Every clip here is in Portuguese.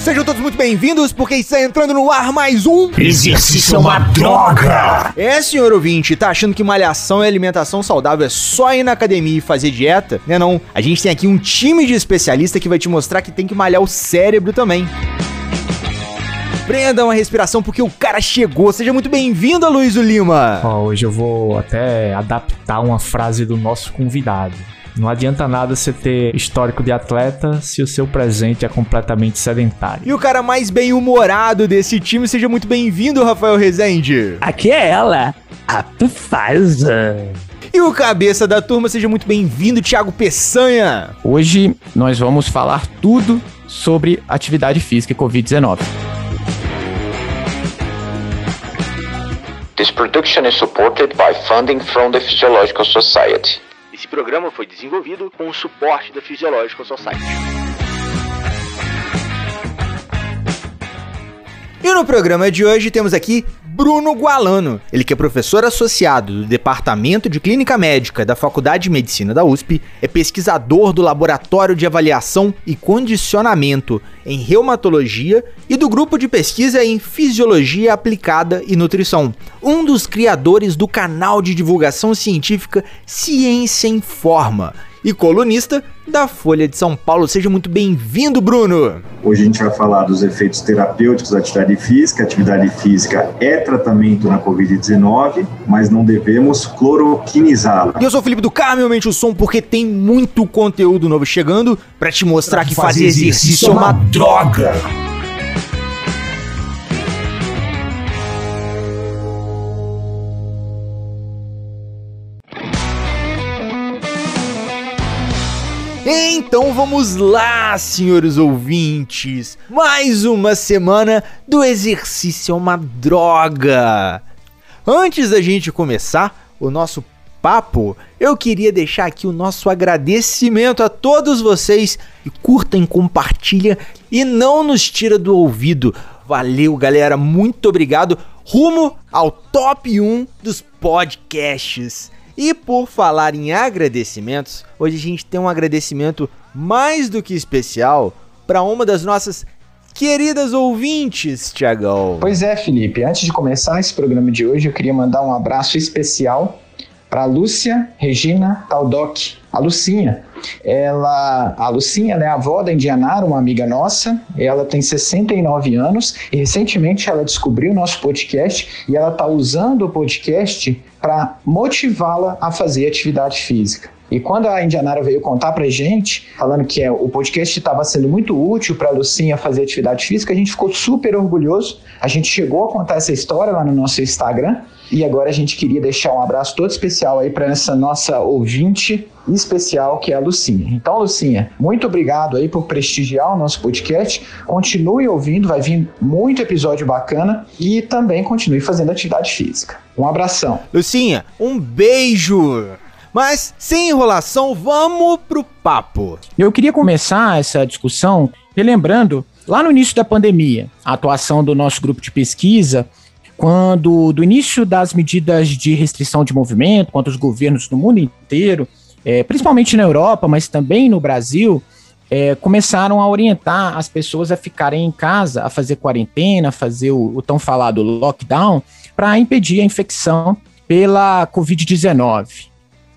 Sejam todos muito bem-vindos, porque está entrando no ar mais um. Exercício é uma droga! É, senhor ouvinte, tá achando que malhação e alimentação saudável é só ir na academia e fazer dieta? Né não? A gente tem aqui um time de especialista que vai te mostrar que tem que malhar o cérebro também. Prenda uma respiração porque o cara chegou. Seja muito bem-vindo, Luiz Lima. Ó, hoje eu vou até adaptar uma frase do nosso convidado. Não adianta nada você ter histórico de atleta se o seu presente é completamente sedentário. E o cara mais bem-humorado desse time, seja muito bem-vindo, Rafael Rezende. Aqui é ela, a Pfizer. E o cabeça da turma, seja muito bem-vindo, Thiago Peçanha. Hoje nós vamos falar tudo sobre atividade física e Covid-19. This production is supported by funding from the Physiological Society. Esse programa foi desenvolvido com o suporte da Physiological Society. E no programa de hoje temos aqui Bruno Gualano, ele que é professor associado do Departamento de Clínica Médica da Faculdade de Medicina da USP, é pesquisador do Laboratório de Avaliação e Condicionamento em Reumatologia e do Grupo de Pesquisa em Fisiologia Aplicada e Nutrição, um dos criadores do canal de divulgação científica Ciência em Forma e colunista da Folha de São Paulo. Seja muito bem-vindo, Bruno! Hoje a gente vai falar dos efeitos terapêuticos da atividade física. A atividade física é tratamento na Covid-19, mas não devemos cloroquinizá-la. E eu sou o Felipe do Carmo, aumente o som, porque tem muito conteúdo novo chegando para te mostrar pra que fazer exercício é uma droga. Então vamos lá, senhores ouvintes. Mais uma semana do exercício é uma droga. Antes da gente começar o nosso papo, eu queria deixar aqui o nosso agradecimento a todos vocês e curtem, compartilha e não nos tira do ouvido. Valeu, galera, muito obrigado. Rumo ao top 1 dos podcasts. E por falar em agradecimentos, hoje a gente tem um agradecimento mais do que especial para uma das nossas queridas ouvintes, Tiagão. Pois é, Felipe. Antes de começar esse programa de hoje, eu queria mandar um abraço especial para Lúcia Regina Taldoc, a Lucinha. Ela, a Lucinha é a avó da Indianara, uma amiga nossa. Ela tem 69 anos e recentemente ela descobriu o nosso podcast e ela está usando o podcast para motivá-la a fazer atividade física. E quando a Indianara veio contar pra gente, falando que é, o podcast estava sendo muito útil para a Lucinha fazer atividade física, a gente ficou super orgulhoso. A gente chegou a contar essa história lá no nosso Instagram. E agora a gente queria deixar um abraço todo especial aí para essa nossa ouvinte especial que é a Lucinha. Então, Lucinha, muito obrigado aí por prestigiar o nosso podcast. Continue ouvindo, vai vir muito episódio bacana e também continue fazendo atividade física. Um abração. Lucinha, um beijo. Mas, sem enrolação, vamos pro papo. Eu queria começar essa discussão relembrando lá no início da pandemia, a atuação do nosso grupo de pesquisa, quando do início das medidas de restrição de movimento contra os governos no mundo inteiro, é, principalmente na Europa, mas também no Brasil, é, começaram a orientar as pessoas a ficarem em casa, a fazer quarentena, a fazer o, o tão falado lockdown, para impedir a infecção pela Covid-19.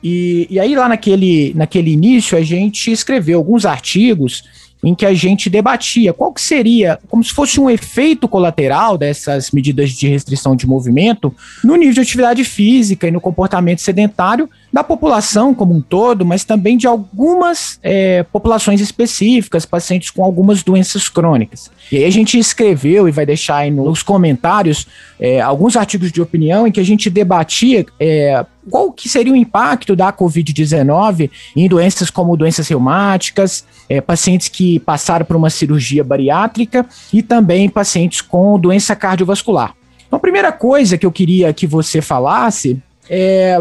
E, e aí, lá naquele, naquele início, a gente escreveu alguns artigos em que a gente debatia qual que seria, como se fosse um efeito colateral dessas medidas de restrição de movimento no nível de atividade física e no comportamento sedentário da população como um todo, mas também de algumas é, populações específicas, pacientes com algumas doenças crônicas. E aí a gente escreveu e vai deixar aí nos comentários é, alguns artigos de opinião em que a gente debatia é, qual que seria o impacto da Covid-19 em doenças como doenças reumáticas, é, pacientes que passaram por uma cirurgia bariátrica e também pacientes com doença cardiovascular. Então, a primeira coisa que eu queria que você falasse é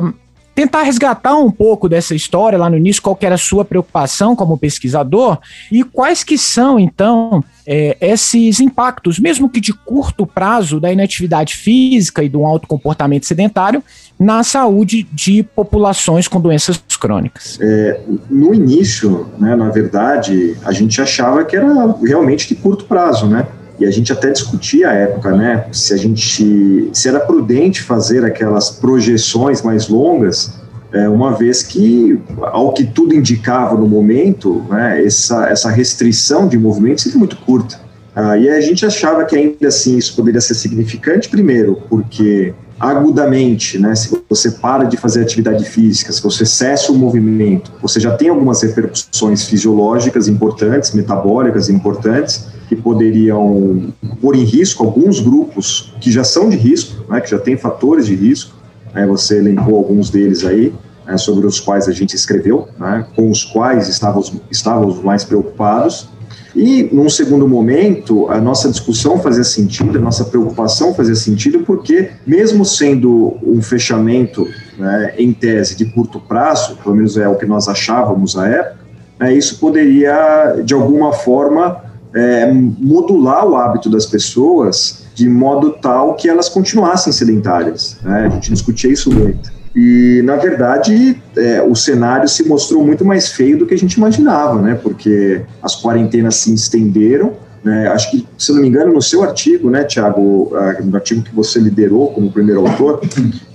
tentar resgatar um pouco dessa história lá no início, qual era a sua preocupação como pesquisador e quais que são, então, é, esses impactos, mesmo que de curto prazo, da inatividade física e do alto comportamento sedentário na saúde de populações com doenças crônicas. É, no início, né, na verdade, a gente achava que era realmente de curto prazo, né? E a gente até discutia à época, né, se a gente se era prudente fazer aquelas projeções mais longas, é, uma vez que, ao que tudo indicava no momento, né, essa, essa restrição de movimento seria muito curta. Ah, e a gente achava que ainda assim isso poderia ser significante, primeiro, porque agudamente, né, se você para de fazer atividade física, se você cessa o movimento, você já tem algumas repercussões fisiológicas importantes, metabólicas importantes, que poderiam pôr em risco alguns grupos que já são de risco, né, que já têm fatores de risco, né, você elencou alguns deles aí, né, sobre os quais a gente escreveu, né, com os quais estávamos, estávamos mais preocupados, e, num segundo momento, a nossa discussão fazia sentido, a nossa preocupação fazia sentido, porque, mesmo sendo um fechamento, né, em tese, de curto prazo, pelo menos é o que nós achávamos à época, né, isso poderia, de alguma forma, é, modular o hábito das pessoas de modo tal que elas continuassem sedentárias. Né? A gente discutia isso muito. E, na verdade, é, o cenário se mostrou muito mais feio do que a gente imaginava, né? Porque as quarentenas se estenderam. Né? Acho que, se não me engano, no seu artigo, né, Tiago, no artigo que você liderou como primeiro autor,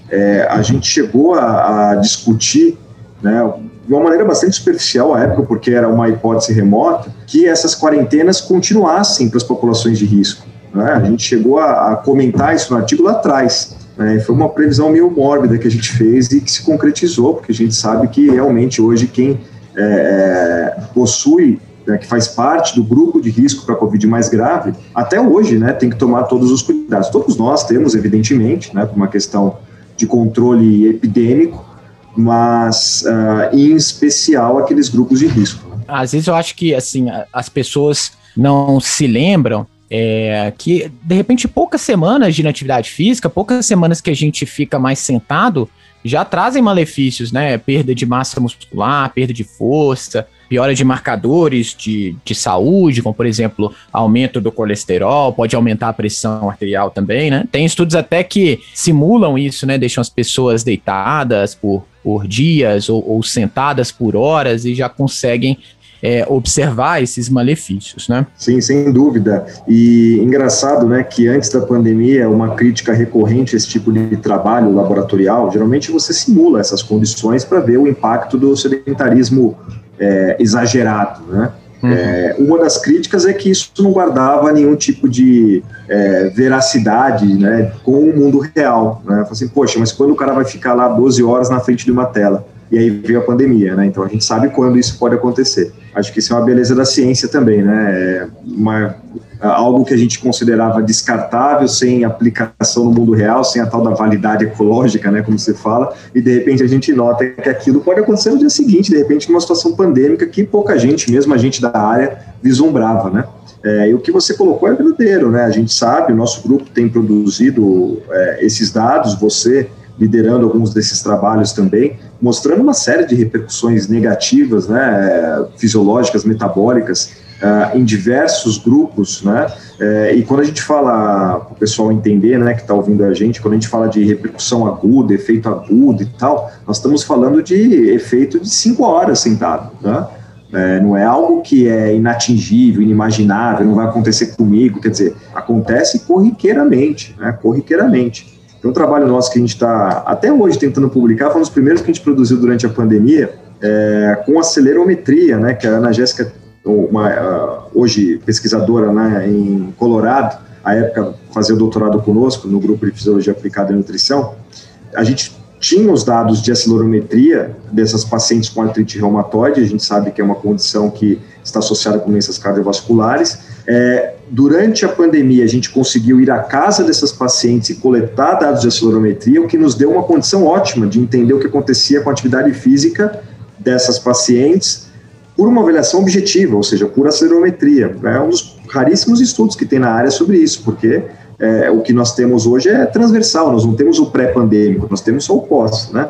é, a gente chegou a, a discutir, né, de uma maneira bastante superficial à época, porque era uma hipótese remota, que essas quarentenas continuassem para as populações de risco. Né? A gente chegou a, a comentar isso no artigo lá atrás. É, foi uma previsão meio mórbida que a gente fez e que se concretizou, porque a gente sabe que realmente hoje quem é, é possui, né, que faz parte do grupo de risco para a Covid mais grave, até hoje né, tem que tomar todos os cuidados. Todos nós temos, evidentemente, né, por uma questão de controle epidêmico, mas uh, em especial aqueles grupos de risco. Né. Às vezes eu acho que assim as pessoas não se lembram é, que de repente poucas semanas de inatividade física, poucas semanas que a gente fica mais sentado, já trazem malefícios, né? Perda de massa muscular, perda de força, piora de marcadores de, de saúde, como por exemplo, aumento do colesterol, pode aumentar a pressão arterial também, né? Tem estudos até que simulam isso, né? Deixam as pessoas deitadas por, por dias ou, ou sentadas por horas e já conseguem é, observar esses malefícios, né? Sim, sem dúvida. E engraçado, né, que antes da pandemia, uma crítica recorrente a esse tipo de trabalho laboratorial, geralmente você simula essas condições para ver o impacto do sedentarismo é, exagerado, né? Uhum. É, uma das críticas é que isso não guardava nenhum tipo de é, veracidade né, com o mundo real. Né? Assim, poxa, mas quando o cara vai ficar lá 12 horas na frente de uma tela? e aí veio a pandemia, né? Então a gente sabe quando isso pode acontecer. Acho que isso é uma beleza da ciência também, né? É uma, algo que a gente considerava descartável, sem aplicação no mundo real, sem a tal da validade ecológica, né? Como você fala, e de repente a gente nota que aquilo pode acontecer no dia seguinte, de repente numa situação pandêmica que pouca gente, mesmo a gente da área, vislumbrava, né? É, e o que você colocou é verdadeiro, né? A gente sabe, o nosso grupo tem produzido é, esses dados, você liderando alguns desses trabalhos também, mostrando uma série de repercussões negativas, né, fisiológicas, metabólicas, uh, em diversos grupos, né, uh, e quando a gente fala, para o pessoal entender, né, que está ouvindo a gente, quando a gente fala de repercussão aguda, efeito agudo e tal, nós estamos falando de efeito de cinco horas sentado, né, é, não é algo que é inatingível, inimaginável, não vai acontecer comigo, quer dizer, acontece corriqueiramente, né, corriqueiramente. Tem um trabalho nosso que a gente está até hoje tentando publicar, foi um dos primeiros que a gente produziu durante a pandemia, é, com acelerometria, né, que a Ana Jéssica, uma, hoje pesquisadora né, em Colorado, a época fazia doutorado conosco no grupo de Fisiologia Aplicada e Nutrição, a gente tinha os dados de acelerometria dessas pacientes com artrite reumatoide, a gente sabe que é uma condição que está associada com doenças cardiovasculares. É, durante a pandemia, a gente conseguiu ir à casa dessas pacientes e coletar dados de acelerometria, o que nos deu uma condição ótima de entender o que acontecia com a atividade física dessas pacientes por uma avaliação objetiva, ou seja, por acelerometria. É um dos raríssimos estudos que tem na área sobre isso, porque é, o que nós temos hoje é transversal, nós não temos o pré-pandêmico, nós temos só o pós, né?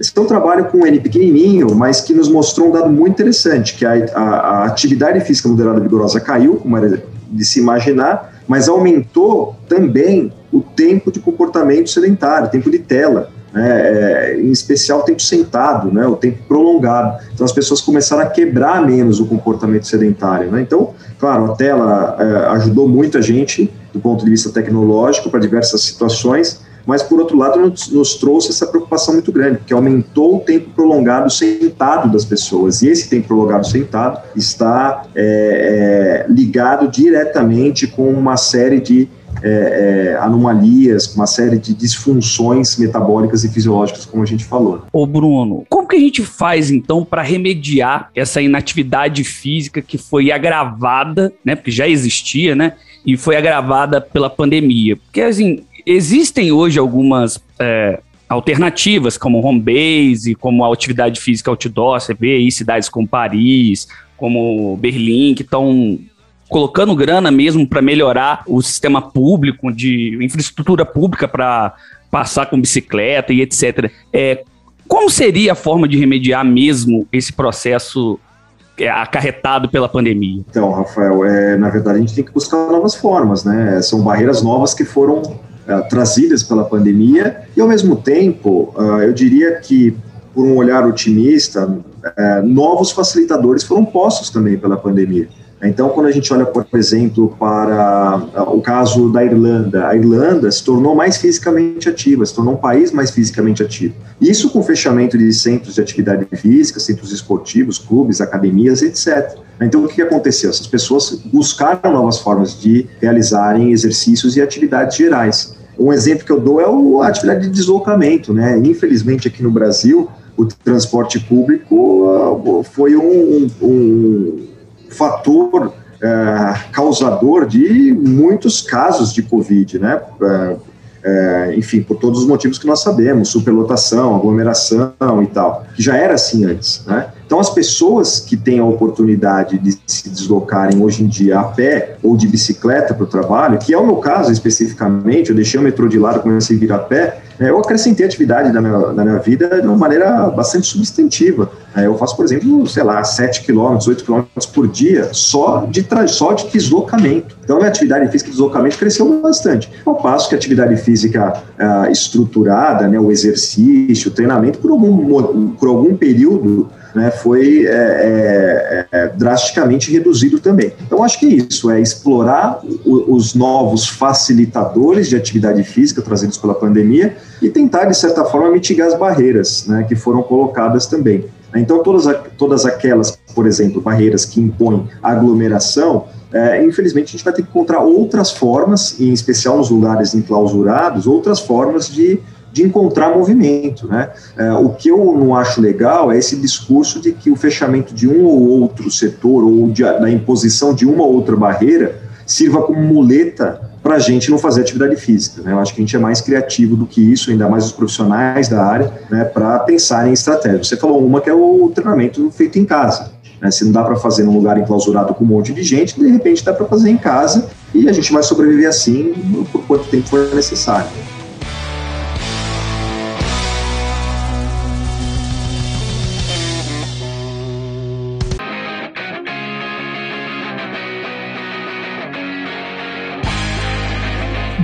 Esse é um trabalho com um N pequenininho, mas que nos mostrou um dado muito interessante, que a, a, a atividade física moderada vigorosa caiu, como era de se imaginar, mas aumentou também o tempo de comportamento sedentário, tempo de tela, né, é, em especial o tempo sentado, né, o tempo prolongado. Então as pessoas começaram a quebrar menos o comportamento sedentário. Né? Então, claro, a tela é, ajudou muito a gente do ponto de vista tecnológico para diversas situações, mas por outro lado nos, nos, trouxe essa preocupação muito grande, porque aumentou o tempo prolongado sentado das pessoas, e esse tempo prolongado sentado está é, é, ligado diretamente com uma série de é, é, anomalias, com uma série de disfunções metabólicas e fisiológicas, como a gente falou. Ô Bruno, como que a gente faz então para remediar essa inatividade física que foi agravada, né, porque já existia, né, e foi agravada pela pandemia? Porque assim, existem hoje algumas é, alternativas, como home base, como a atividade física outdoor, você vê aí cidades como Paris, como Berlim, que estão colocando grana mesmo para melhorar o sistema público, de infraestrutura pública para passar com bicicleta e etc. É, como seria a forma de remediar mesmo esse processo é, acarretado pela pandemia? Então, Rafael, é, na verdade a gente tem que buscar novas formas, né? São barreiras novas que foram uh, trazidas pela pandemia, e ao mesmo tempo, uh, eu diria que, por um olhar otimista, uh, novos facilitadores foram postos também pela pandemia. Então, quando a gente olha, por exemplo, para o caso da Irlanda, a Irlanda se tornou mais fisicamente ativa, se tornou um país mais fisicamente ativo. Isso com o fechamento de centros de atividade física, centros esportivos, clubes, academias, etc. Então, o que aconteceu? Essas pessoas buscaram novas formas de realizarem exercícios e atividades gerais. Um exemplo que eu dou é a atividade de deslocamento, né? Infelizmente aqui no Brasil, o transporte público ah, foi um, um fator é, causador de muitos casos de Covid, né? É, é, enfim, por todos os motivos que nós sabemos, superlotação, aglomeração e tal, que já era assim antes, né? Então, as pessoas que têm a oportunidade de se deslocarem hoje em dia a pé ou de bicicleta para o trabalho, que é o meu caso especificamente, eu deixei o metrô de lado, comecei a vir a pé, né, eu acrescentei atividade na minha, na minha vida de uma maneira bastante substantiva. É, eu faço, por exemplo, sei lá, 7 quilômetros, 8 quilômetros por dia só de, só de deslocamento. Então, a minha atividade física de deslocamento cresceu bastante. Ao passo que a atividade física uh, estruturada, né, o exercício, o treinamento, por algum, por algum período, né, foi é, é, é, drasticamente reduzido também. Então, acho que é isso, é explorar o, os novos facilitadores de atividade física trazidos pela pandemia e tentar, de certa forma, mitigar as barreiras né, que foram colocadas também. Então, todas, todas aquelas, por exemplo, barreiras que impõem aglomeração, é, infelizmente a gente vai ter que encontrar outras formas, em especial nos lugares enclausurados, outras formas de de encontrar movimento. Né? É, o que eu não acho legal é esse discurso de que o fechamento de um ou outro setor ou de, da imposição de uma ou outra barreira sirva como muleta para a gente não fazer atividade física. Né? Eu acho que a gente é mais criativo do que isso, ainda mais os profissionais da área, né, para pensar em estratégia. Você falou uma que é o treinamento feito em casa. Né? Se não dá para fazer num lugar enclausurado com um monte de gente, de repente dá para fazer em casa e a gente vai sobreviver assim por quanto tempo for necessário.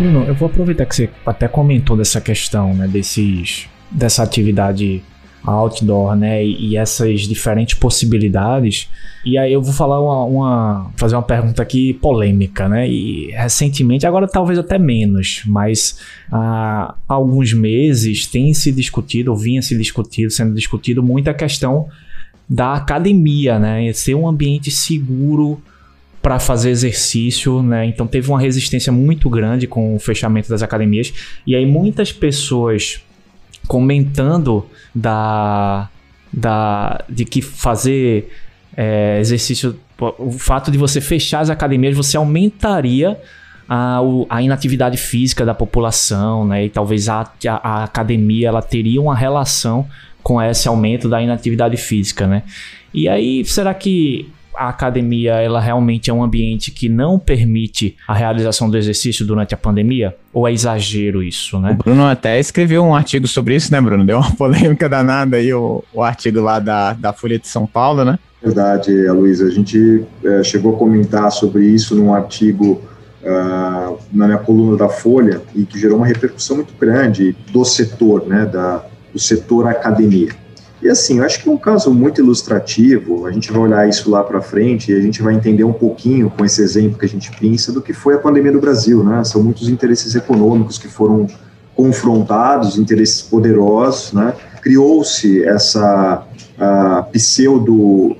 Bruno, eu vou aproveitar que você até comentou dessa questão, né, desses, dessa atividade outdoor, né, e, e essas diferentes possibilidades. E aí eu vou falar uma, uma, fazer uma pergunta aqui polêmica, né? E recentemente, agora talvez até menos, mas há alguns meses tem se discutido, ou vinha se discutido, sendo discutido muito a questão da academia, né? Ser um ambiente seguro para fazer exercício, né? Então teve uma resistência muito grande com o fechamento das academias e aí muitas pessoas comentando da, da de que fazer é, exercício, o fato de você fechar as academias, você aumentaria a, a inatividade física da população, né? E talvez a, a, a academia ela teria uma relação com esse aumento da inatividade física, né? E aí, será que a academia ela realmente é um ambiente que não permite a realização do exercício durante a pandemia? Ou é exagero isso, né? O Bruno até escreveu um artigo sobre isso, né, Bruno? Deu uma polêmica danada aí o, o artigo lá da, da Folha de São Paulo, né? Verdade, Luísa. A gente é, chegou a comentar sobre isso num artigo uh, na minha coluna da Folha e que gerou uma repercussão muito grande do setor, né, da, do setor academia. E assim, eu acho que é um caso muito ilustrativo, a gente vai olhar isso lá para frente e a gente vai entender um pouquinho com esse exemplo que a gente pensa do que foi a pandemia do Brasil, né? São muitos interesses econômicos que foram confrontados, interesses poderosos, né? Criou-se essa pseudo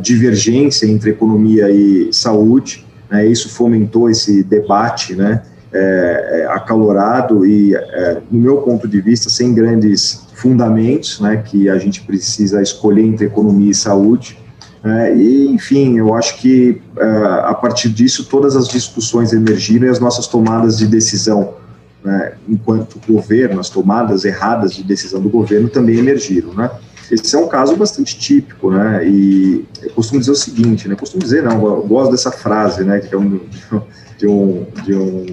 divergência entre economia e saúde, né? Isso fomentou esse debate, né? É, é, acalorado e, é, no meu ponto de vista, sem grandes fundamentos, né, que a gente precisa escolher entre economia e saúde. É, e, enfim, eu acho que é, a partir disso todas as discussões emergiram e as nossas tomadas de decisão, né, enquanto governo, as tomadas erradas de decisão do governo também emergiram, né. Esse é um caso bastante típico, né, e eu costumo dizer o seguinte, né, eu costumo dizer, não, eu gosto dessa frase, né, que é um, de, um, de um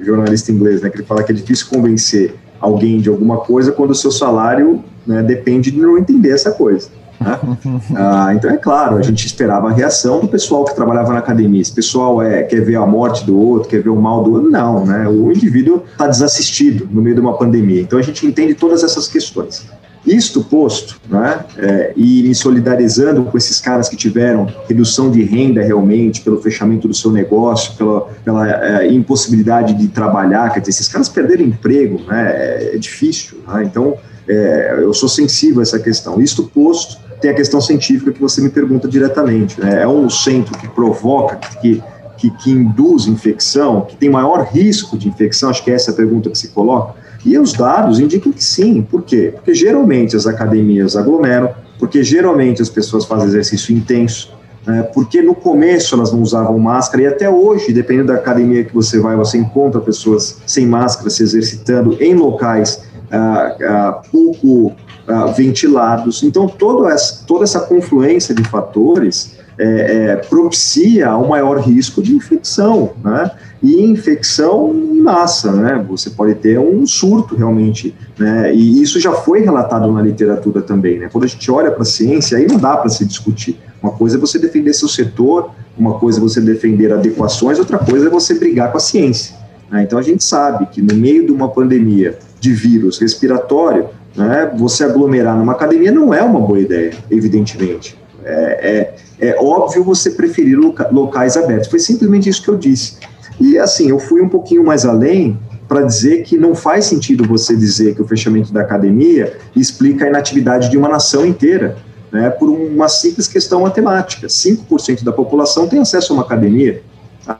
jornalista inglês, né, que ele fala que é difícil convencer alguém de alguma coisa quando o seu salário né, depende de não entender essa coisa. Né? ah, então é claro, a gente esperava a reação do pessoal que trabalhava na academia. Esse pessoal é, quer ver a morte do outro, quer ver o mal do outro. Não, né? O indivíduo está desassistido no meio de uma pandemia. Então a gente entende todas essas questões. Isto posto, né, é, e me solidarizando com esses caras que tiveram redução de renda realmente pelo fechamento do seu negócio, pela, pela é, impossibilidade de trabalhar, quer dizer, esses caras perderam emprego, né, é, é difícil. Né, então, é, eu sou sensível a essa questão. Isto posto, tem a questão científica que você me pergunta diretamente. Né, é um centro que provoca, que, que, que induz infecção, que tem maior risco de infecção, acho que essa é a pergunta que se coloca e os dados indicam que sim. Por quê? Porque geralmente as academias aglomeram, porque geralmente as pessoas fazem exercício intenso, né, porque no começo elas não usavam máscara e até hoje, dependendo da academia que você vai, você encontra pessoas sem máscara se exercitando em locais ah, ah, pouco ah, ventilados. Então, toda essa, toda essa confluência de fatores é, é, propicia um maior risco de infecção, né? E infecção em massa, né? Você pode ter um surto realmente, né? E isso já foi relatado na literatura também, né? Quando a gente olha para a ciência, aí não dá para se discutir. Uma coisa é você defender seu setor, uma coisa é você defender adequações, outra coisa é você brigar com a ciência. Né? Então a gente sabe que no meio de uma pandemia de vírus respiratório, né, você aglomerar numa academia não é uma boa ideia, evidentemente. É, é, é óbvio você preferir loca locais abertos. Foi simplesmente isso que eu disse. E assim, eu fui um pouquinho mais além para dizer que não faz sentido você dizer que o fechamento da academia explica a inatividade de uma nação inteira, né, por uma simples questão matemática. 5% da população tem acesso a uma academia,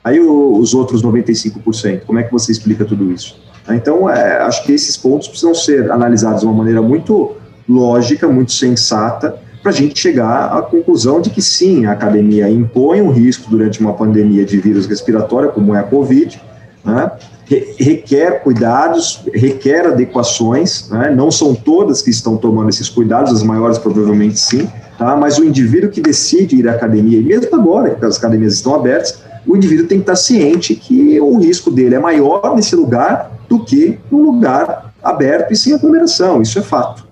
aí os outros 95%, como é que você explica tudo isso? Então, é, acho que esses pontos precisam ser analisados de uma maneira muito lógica, muito sensata, para a gente chegar à conclusão de que sim, a academia impõe um risco durante uma pandemia de vírus respiratório, como é a Covid, né? requer cuidados, requer adequações, né? não são todas que estão tomando esses cuidados, as maiores provavelmente sim, tá? mas o indivíduo que decide ir à academia, e mesmo agora que as academias estão abertas, o indivíduo tem que estar ciente que o risco dele é maior nesse lugar do que num lugar aberto e sem aglomeração, isso é fato.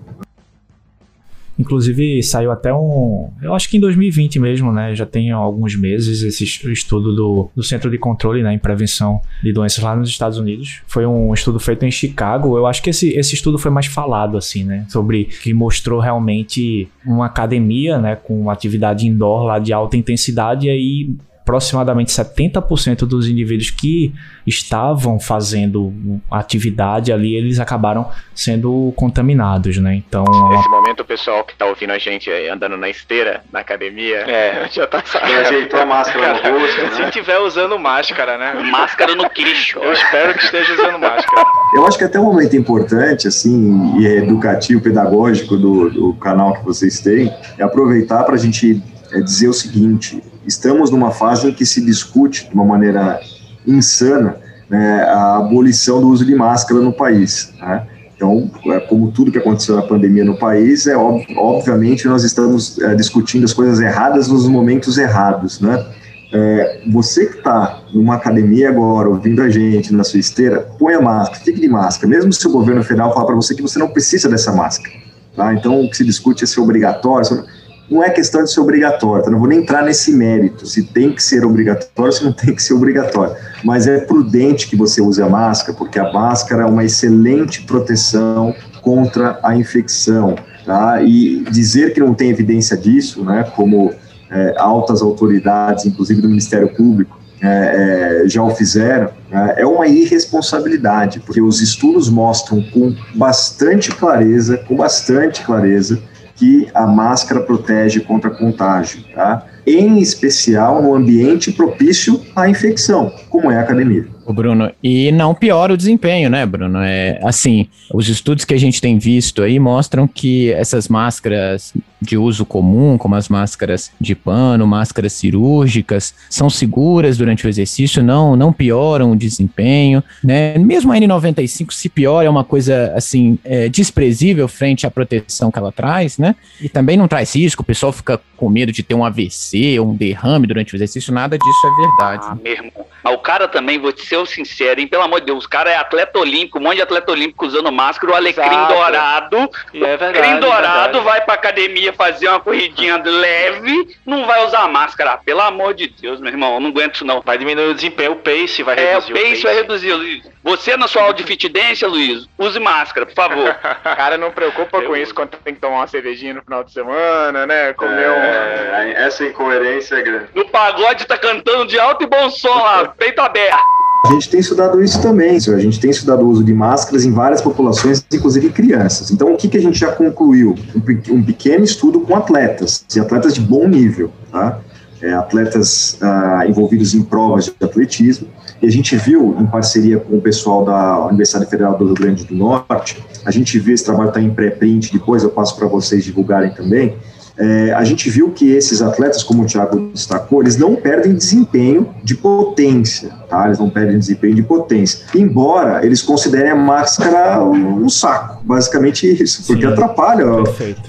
Inclusive, saiu até um. Eu acho que em 2020 mesmo, né? Já tem alguns meses esse estudo do, do Centro de Controle né, em Prevenção de Doenças lá nos Estados Unidos. Foi um estudo feito em Chicago. Eu acho que esse, esse estudo foi mais falado, assim, né? Sobre que mostrou realmente uma academia, né? Com atividade indoor lá de alta intensidade. E aí aproximadamente 70% dos indivíduos que estavam fazendo atividade ali, eles acabaram sendo contaminados, né? Então. Nesse momento, o pessoal que tá ouvindo a gente andando na esteira, na academia, é. já tá ajeitou a máscara no rosto. Né? Se tiver usando máscara, né? Máscara no queixo. Eu espero que esteja usando máscara. Eu acho que até um momento importante, assim, e educativo, pedagógico do, do canal que vocês têm, é aproveitar para a gente é dizer o seguinte: estamos numa fase em que se discute de uma maneira insana né, a abolição do uso de máscara no país. Né? Então, é, como tudo que aconteceu na pandemia no país, é ob obviamente nós estamos é, discutindo as coisas erradas nos momentos errados, né? É, você que está numa academia agora, ouvindo a gente na sua esteira, ponha máscara, fique de máscara, mesmo se o governo federal falar para você que você não precisa dessa máscara. Tá? Então, o que se discute é ser obrigatório, não é questão de ser obrigatório, tá? não vou nem entrar nesse mérito, se tem que ser obrigatório, se não tem que ser obrigatório, mas é prudente que você use a máscara, porque a máscara é uma excelente proteção contra a infecção, tá? E dizer que não tem evidência disso, né, como é, altas autoridades, inclusive do Ministério Público, é, é, já o fizeram, né, é uma irresponsabilidade, porque os estudos mostram com bastante clareza, com bastante clareza, que a máscara protege contra contágio, tá? Em especial no ambiente propício à infecção, como é a academia. O Bruno, e não piora o desempenho, né, Bruno? É assim, os estudos que a gente tem visto aí mostram que essas máscaras de uso comum, como as máscaras de pano, máscaras cirúrgicas, são seguras durante o exercício, não não pioram o desempenho, né? Mesmo a N95 se piora é uma coisa assim é, desprezível frente à proteção que ela traz, né? E também não traz risco, o pessoal fica com medo de ter um AVC ou um derrame durante o exercício, nada disso é verdade. Ah, mesmo. Mas o cara também, vou te ser sincero, hein? Pelo amor de Deus, o cara é atleta olímpico, um monte de atleta olímpico usando máscara, o alecrim Exato. dourado. E é verdade, alecrim dourado é vai pra academia fazer uma corridinha leve, não vai usar máscara. Ah, pelo amor de Deus, meu irmão, eu não aguento isso não. Vai diminuir o desempenho, o pace vai reduzir. É, o pace, o pace. vai reduzir, Luiz. Você na sua aula de fitdência, Luiz, use máscara, por favor. cara, não preocupa eu com isso quando tem que tomar uma cervejinha no final de semana, né? Comer é, um... Essa incoerência é grande. No pagode tá cantando de alto e bom som lá, peito aberto. A gente tem estudado isso também, a gente tem estudado o uso de máscaras em várias populações, inclusive crianças. Então, o que, que a gente já concluiu? Um, pequeno estudo com atletas, e atletas de bom nível, tá? É, atletas ah, envolvidos em provas de atletismo, e a gente viu, em parceria com o pessoal da Universidade Federal do Rio Grande do Norte, a gente viu esse trabalho está em pré-print, depois eu passo para vocês divulgarem também, é, a gente viu que esses atletas, como o Thiago destacou, eles não perdem desempenho de potência, tá? Eles não perdem desempenho de potência. Embora eles considerem a máscara um, um saco, basicamente isso, porque Sim, atrapalha,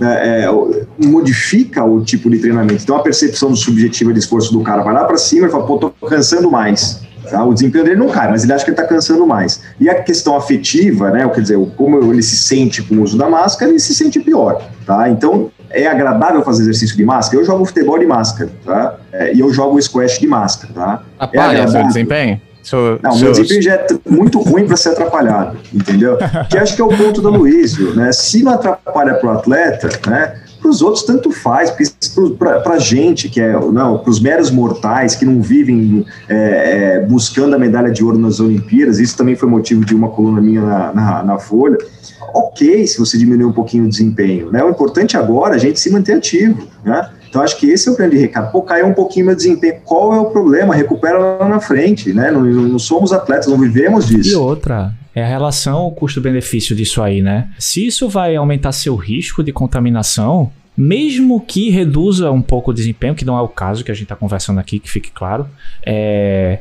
é, é, modifica o tipo de treinamento. Então a percepção subjetiva de esforço do cara vai lá para cima e fala, pô, tô cansando mais. Tá? O desempenho dele não cai, mas ele acha que ele está cansando mais. E a questão afetiva, né, quer dizer, como ele se sente com o uso da máscara, ele se sente pior. Tá? Então, é agradável fazer exercício de máscara? Eu jogo futebol de máscara, tá? É, e eu jogo squash de máscara, tá? Atrapalha é seu desempenho? So, não, so... meu desempenho já é muito ruim para ser atrapalhado, entendeu? Que acho que é o ponto da Luísio, né? Se não atrapalha para o atleta, né? Para os outros, tanto faz, porque para a gente, que é, não, para os meros mortais que não vivem é, é, buscando a medalha de ouro nas Olimpíadas, isso também foi motivo de uma coluna minha na, na, na Folha ok se você diminuir um pouquinho o desempenho, né? O importante agora é a gente se manter ativo, né? Então acho que esse é o grande recado. Pô, caiu um pouquinho meu desempenho. Qual é o problema? Recupera lá na frente, né? Não, não somos atletas, não vivemos disso. E outra, é a relação custo-benefício disso aí, né? Se isso vai aumentar seu risco de contaminação, mesmo que reduza um pouco o desempenho, que não é o caso que a gente está conversando aqui, que fique claro, é...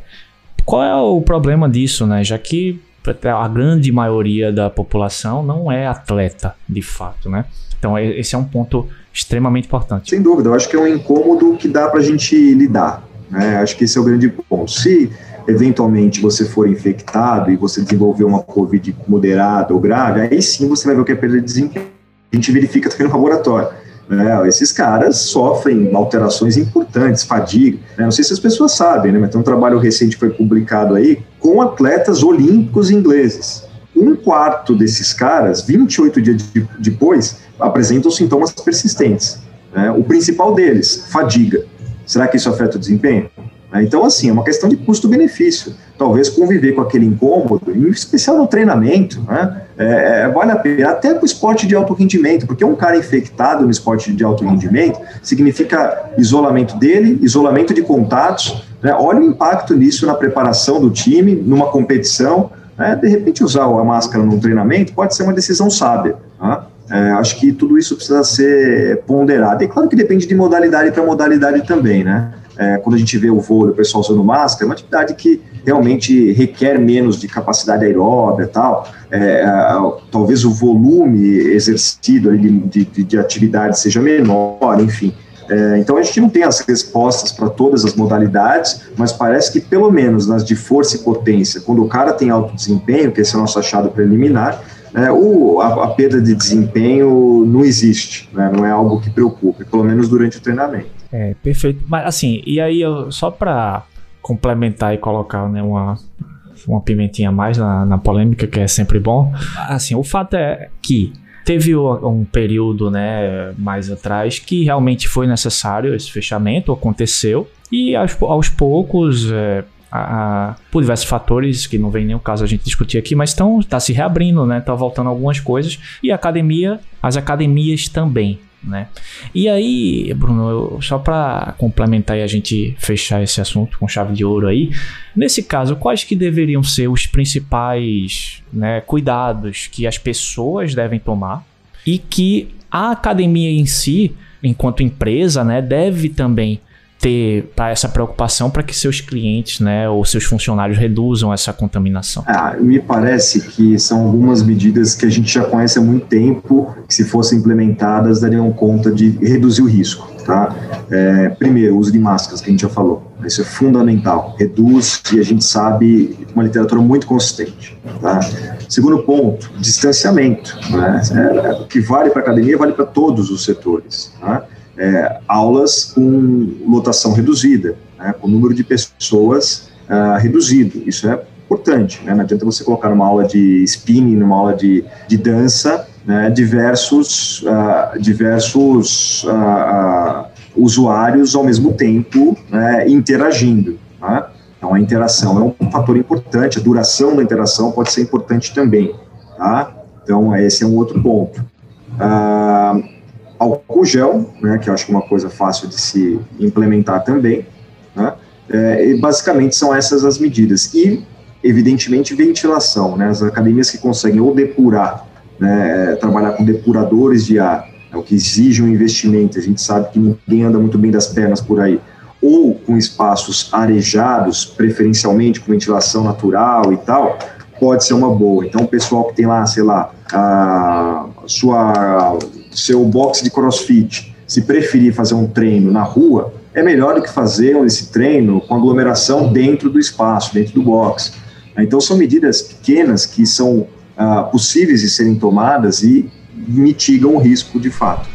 qual é o problema disso, né? Já que a grande maioria da população não é atleta, de fato, né? Então, esse é um ponto extremamente importante. Sem dúvida, eu acho que é um incômodo que dá para a gente lidar. Né? Acho que esse é o grande ponto. Se eventualmente você for infectado e você desenvolver uma Covid moderada ou grave, aí sim você vai ver o que é perda de desempenho. A gente verifica também no laboratório. Né? Esses caras sofrem alterações importantes, fadiga. Né? Não sei se as pessoas sabem, né? mas tem um trabalho recente que foi publicado aí com atletas olímpicos ingleses. Um quarto desses caras, 28 dias de, depois, apresentam sintomas persistentes. Né? O principal deles, fadiga. Será que isso afeta o desempenho? Então, assim, é uma questão de custo-benefício. Talvez conviver com aquele incômodo, em especial no treinamento, né? É, é, vale a pena, até para o esporte de alto rendimento, porque um cara infectado no esporte de alto rendimento significa isolamento dele, isolamento de contatos. Né? Olha o impacto nisso na preparação do time, numa competição. Né? De repente, usar a máscara num treinamento pode ser uma decisão sábia. Tá? É, acho que tudo isso precisa ser ponderado. E claro que depende de modalidade para modalidade também, né? É, quando a gente vê o vôlei, o pessoal usando máscara, é uma atividade que realmente requer menos de capacidade aeróbica e tal. É, talvez o volume exercido de, de, de atividade seja menor, enfim. É, então a gente não tem as respostas para todas as modalidades, mas parece que pelo menos nas de força e potência, quando o cara tem alto desempenho, que esse é o nosso achado preliminar, é, o, a, a, perda de desempenho não existe, né, não é algo que preocupe, pelo menos durante o treinamento. É, perfeito. Mas assim, e aí eu, só para complementar e colocar né, uma, uma pimentinha a mais na, na polêmica, que é sempre bom, assim, o fato é que Teve um período, né, mais atrás, que realmente foi necessário esse fechamento, aconteceu, e aos, aos poucos, é, a, a, por diversos fatores que não vem o caso a gente discutir aqui, mas estão tá se reabrindo, né? Tá voltando algumas coisas e a academia, as academias também né? E aí, Bruno, eu, só para complementar e a gente fechar esse assunto com chave de ouro aí, nesse caso, quais que deveriam ser os principais né, cuidados que as pessoas devem tomar e que a academia em si, enquanto empresa, né, deve também ter para essa preocupação para que seus clientes, né, ou seus funcionários reduzam essa contaminação? Ah, me parece que são algumas medidas que a gente já conhece há muito tempo, que se fossem implementadas dariam conta de reduzir o risco, tá? É, primeiro, uso de máscaras, que a gente já falou. Isso é fundamental. Reduz e a gente sabe uma literatura muito consistente, tá? Segundo ponto, distanciamento, né? É, o que vale para a academia vale para todos os setores, tá? É, aulas com lotação reduzida, né, com número de pessoas uh, reduzido. Isso é importante, né? não adianta você colocar numa aula de spinning, numa aula de, de dança, né, diversos, uh, diversos uh, usuários ao mesmo tempo né, interagindo. Tá? Então, a interação é um fator importante, a duração da interação pode ser importante também. Tá? Então, esse é um outro ponto. Uh, álcool gel, né, que eu acho que é uma coisa fácil de se implementar também, né, é, e basicamente são essas as medidas. E, evidentemente, ventilação, né, as academias que conseguem ou depurar, né, é, trabalhar com depuradores de ar, é o que exige um investimento, a gente sabe que ninguém anda muito bem das pernas por aí, ou com espaços arejados, preferencialmente com ventilação natural e tal, pode ser uma boa. Então, o pessoal que tem lá, sei lá, a sua seu box de crossfit, se preferir fazer um treino na rua, é melhor do que fazer esse treino com aglomeração dentro do espaço, dentro do box. Então, são medidas pequenas que são uh, possíveis de serem tomadas e mitigam o risco de fato.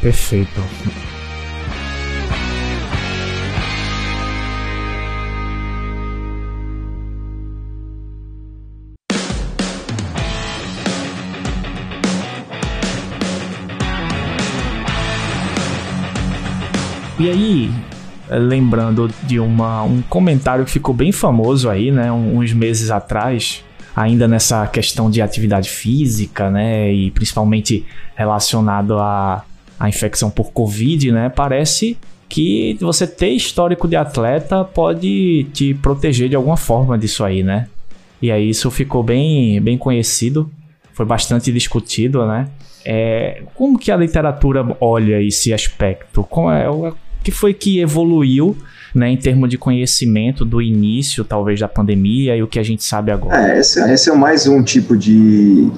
Perfeito. E aí, lembrando de uma, um comentário que ficou bem famoso aí, né, uns meses atrás, ainda nessa questão de atividade física, né, e principalmente relacionado à, à infecção por Covid, né, parece que você ter histórico de atleta pode te proteger de alguma forma disso aí, né? E aí isso ficou bem, bem conhecido, foi bastante discutido, né? É, como que a literatura olha esse aspecto? Como é, que foi que evoluiu né, em termos de conhecimento do início, talvez, da pandemia e o que a gente sabe agora? É, esse, esse é mais um tipo de,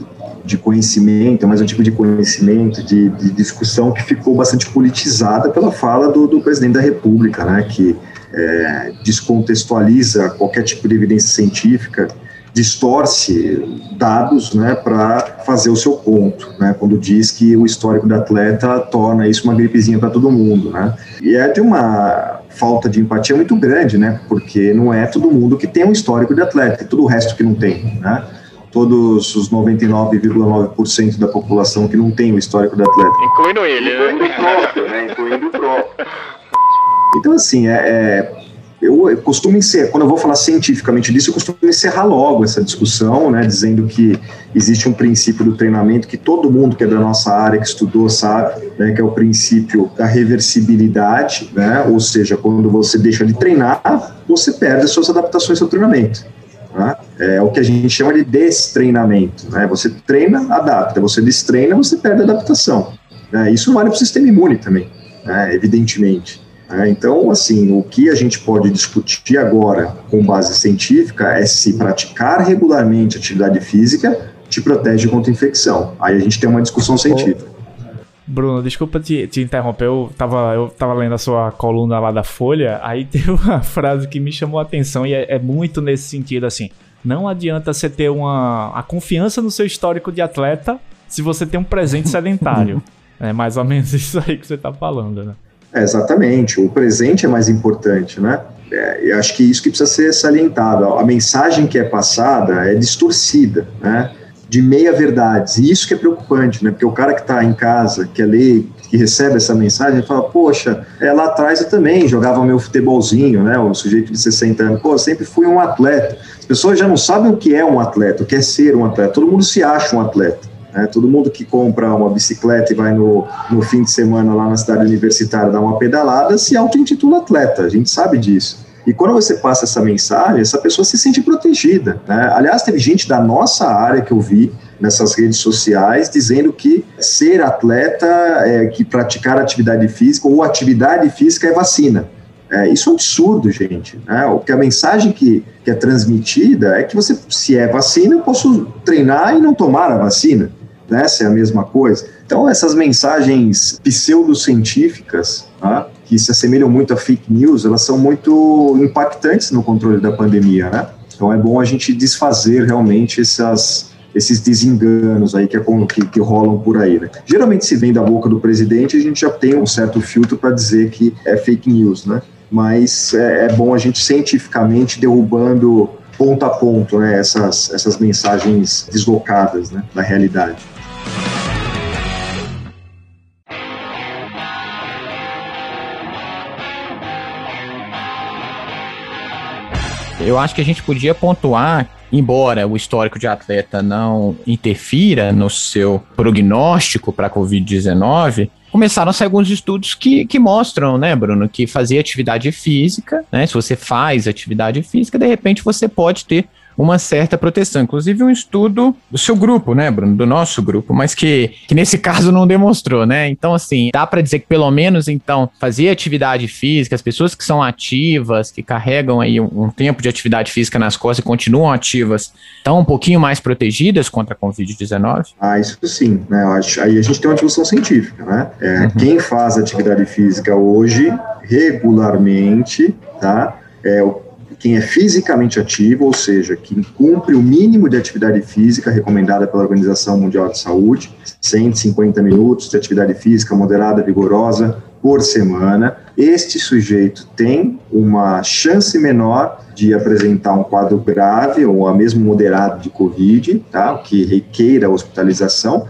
de conhecimento, é mais um tipo de conhecimento, de, de discussão que ficou bastante politizada pela fala do, do presidente da República, né, que é, descontextualiza qualquer tipo de evidência científica distorce dados né, para fazer o seu ponto, né, quando diz que o histórico do atleta torna isso uma gripezinha para todo mundo. Né? E é de uma falta de empatia muito grande, né, porque não é todo mundo que tem um histórico de atleta, e todo o resto que não tem. Né? Todos os 99,9% da população que não tem o histórico de atleta. Incluindo ele, né? Incluindo o próprio, né? Incluindo o próprio. Então, assim, é, é eu, costumo encerrar, quando eu vou falar cientificamente disso, eu costumo encerrar logo essa discussão, né, dizendo que existe um princípio do treinamento que todo mundo que é da nossa área, que estudou, sabe, né, que é o princípio da reversibilidade, né, ou seja, quando você deixa de treinar, você perde as suas adaptações ao treinamento. Né? É o que a gente chama de destreinamento. Né? Você treina, adapta. Você destreina, você perde a adaptação. Né? Isso vale para o sistema imune também, né? evidentemente. Né? Então, assim, o que a gente pode discutir agora com base científica é se praticar regularmente atividade física te protege contra infecção. Aí a gente tem uma discussão científica. Bruno, desculpa te, te interromper, eu tava, eu tava lendo a sua coluna lá da Folha, aí tem uma frase que me chamou a atenção e é, é muito nesse sentido, assim, não adianta você ter uma, a confiança no seu histórico de atleta se você tem um presente sedentário. é mais ou menos isso aí que você tá falando, né? É, exatamente, o presente é mais importante, né? É, eu acho que isso que precisa ser salientado. A mensagem que é passada é distorcida, né? de meia-verdades. E isso que é preocupante, né? Porque o cara que está em casa, que é lei, que recebe essa mensagem, fala, poxa, é, lá atrás eu também jogava meu futebolzinho, né? O sujeito de 60 anos, pô, eu sempre fui um atleta. As pessoas já não sabem o que é um atleta, o que é ser um atleta. Todo mundo se acha um atleta. Né? Todo mundo que compra uma bicicleta e vai no, no fim de semana lá na cidade universitária dar uma pedalada se auto-intitula atleta. A gente sabe disso. E quando você passa essa mensagem, essa pessoa se sente protegida. Né? Aliás, teve gente da nossa área que eu vi nessas redes sociais dizendo que ser atleta, é, que praticar atividade física ou atividade física é vacina. É, isso é um absurdo, gente. Né? O que a mensagem que, que é transmitida é que você, se é vacina, eu posso treinar e não tomar a vacina. Né? Essa é a mesma coisa. Então, essas mensagens pseudocientíficas, tá? que se assemelham muito a fake news, elas são muito impactantes no controle da pandemia, né? Então é bom a gente desfazer realmente essas, esses desenganos aí que, que, que, rolam por aí. Né? Geralmente, se vem da boca do presidente, a gente já tem um certo filtro para dizer que é fake news, né? Mas é, é, bom a gente cientificamente derrubando ponto a ponto né, essas, essas mensagens deslocadas né, da realidade. Eu acho que a gente podia pontuar, embora o histórico de atleta não interfira no seu prognóstico para a Covid-19, começaram a sair alguns estudos que, que mostram, né, Bruno, que fazer atividade física, né, se você faz atividade física, de repente você pode ter uma certa proteção. Inclusive um estudo do seu grupo, né, Bruno, do nosso grupo, mas que, que nesse caso não demonstrou, né? Então, assim, dá para dizer que pelo menos, então, fazer atividade física, as pessoas que são ativas, que carregam aí um, um tempo de atividade física nas costas e continuam ativas, estão um pouquinho mais protegidas contra a Covid-19? Ah, isso sim, né? Acho, aí a gente tem uma discussão científica, né? É, uhum. Quem faz atividade física hoje, regularmente, tá? É, quem é fisicamente ativo, ou seja, que cumpre o mínimo de atividade física recomendada pela Organização Mundial de Saúde, 150 minutos de atividade física moderada, vigorosa por semana, este sujeito tem uma chance menor de apresentar um quadro grave ou a mesmo moderado de Covid, tá? que requeira hospitalização,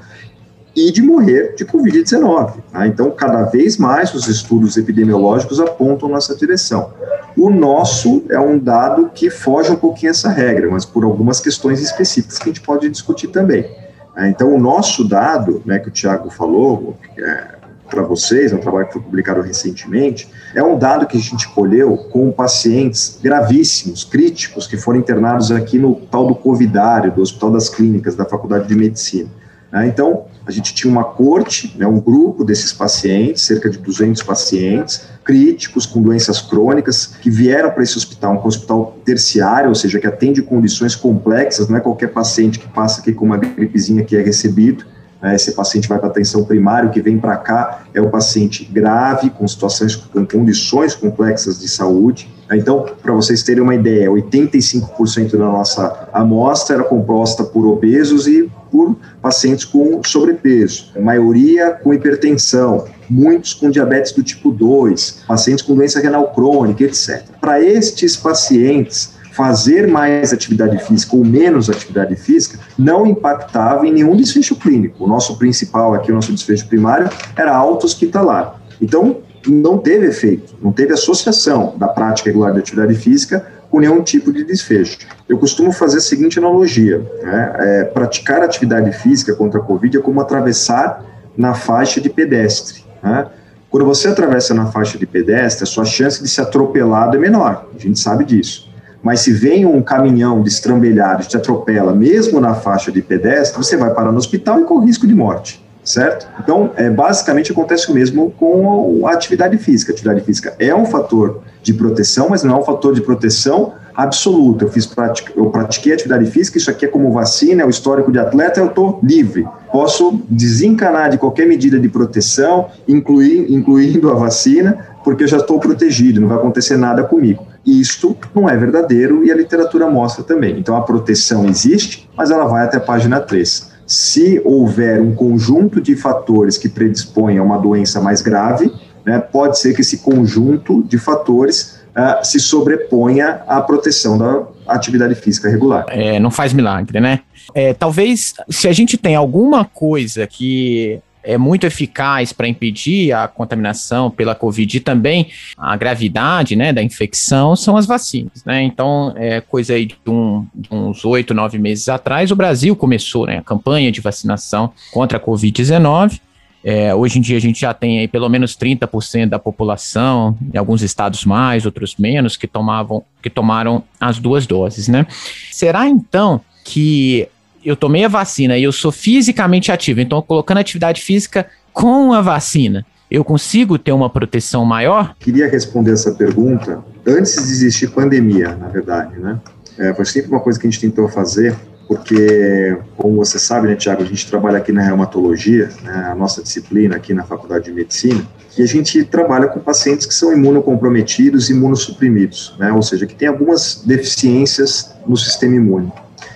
e de morrer de Covid-19. Tá? Então, cada vez mais os estudos epidemiológicos apontam nessa direção. O nosso é um dado que foge um pouquinho essa regra, mas por algumas questões específicas que a gente pode discutir também. É, então, o nosso dado, né, que o Tiago falou é, para vocês, é um trabalho que foi publicado recentemente, é um dado que a gente colheu com pacientes gravíssimos, críticos, que foram internados aqui no tal do Covidário, do Hospital das Clínicas, da Faculdade de Medicina. É, então, a gente tinha uma corte, né, um grupo desses pacientes, cerca de 200 pacientes, críticos com doenças crônicas, que vieram para esse hospital, um hospital terciário, ou seja, que atende condições complexas, não é qualquer paciente que passa aqui com uma gripezinha que é recebido, né, esse paciente vai para atenção primária, o que vem para cá é o paciente grave, com situações, com condições complexas de saúde, então, para vocês terem uma ideia, 85% da nossa amostra era composta por obesos e por pacientes com sobrepeso, a maioria com hipertensão, muitos com diabetes do tipo 2, pacientes com doença renal crônica, etc. Para estes pacientes, fazer mais atividade física ou menos atividade física não impactava em nenhum desfecho clínico. O nosso principal aqui, o nosso desfecho primário, era auto-hospitalar. Então, não teve efeito, não teve associação da prática regular de atividade física com nenhum tipo de desfecho. Eu costumo fazer a seguinte analogia: né? é, praticar atividade física contra a Covid é como atravessar na faixa de pedestre. Né? Quando você atravessa na faixa de pedestre, a sua chance de ser atropelado é menor, a gente sabe disso. Mas se vem um caminhão destrambelhado te atropela, mesmo na faixa de pedestre, você vai parar no hospital e corre risco de morte. Certo? Então, é, basicamente acontece o mesmo com a atividade física. A atividade física é um fator de proteção, mas não é um fator de proteção absoluta. Eu fiz eu pratiquei atividade física, isso aqui é como vacina, é o histórico de atleta, eu estou livre. Posso desencanar de qualquer medida de proteção, incluir, incluindo a vacina, porque eu já estou protegido, não vai acontecer nada comigo. Isto não é verdadeiro e a literatura mostra também. Então a proteção existe, mas ela vai até a página 3. Se houver um conjunto de fatores que predispõem a uma doença mais grave, né, pode ser que esse conjunto de fatores uh, se sobreponha à proteção da atividade física regular. É, não faz milagre, né? É, talvez, se a gente tem alguma coisa que é muito eficaz para impedir a contaminação pela Covid e também a gravidade né, da infecção são as vacinas. Né? Então, é coisa aí de, um, de uns oito, nove meses atrás, o Brasil começou né, a campanha de vacinação contra a Covid-19. É, hoje em dia a gente já tem aí pelo menos 30% da população, em alguns estados mais, outros menos, que tomavam, que tomaram as duas doses, né? Será então que eu tomei a vacina e eu sou fisicamente ativo, então colocando atividade física com a vacina, eu consigo ter uma proteção maior? Queria responder essa pergunta antes de existir pandemia, na verdade, né? É, foi sempre uma coisa que a gente tentou fazer, porque, como você sabe, né, Tiago, a gente trabalha aqui na reumatologia, né, a nossa disciplina aqui na Faculdade de Medicina, e a gente trabalha com pacientes que são imunocomprometidos imunossuprimidos, né, ou seja, que têm algumas deficiências no sistema imune.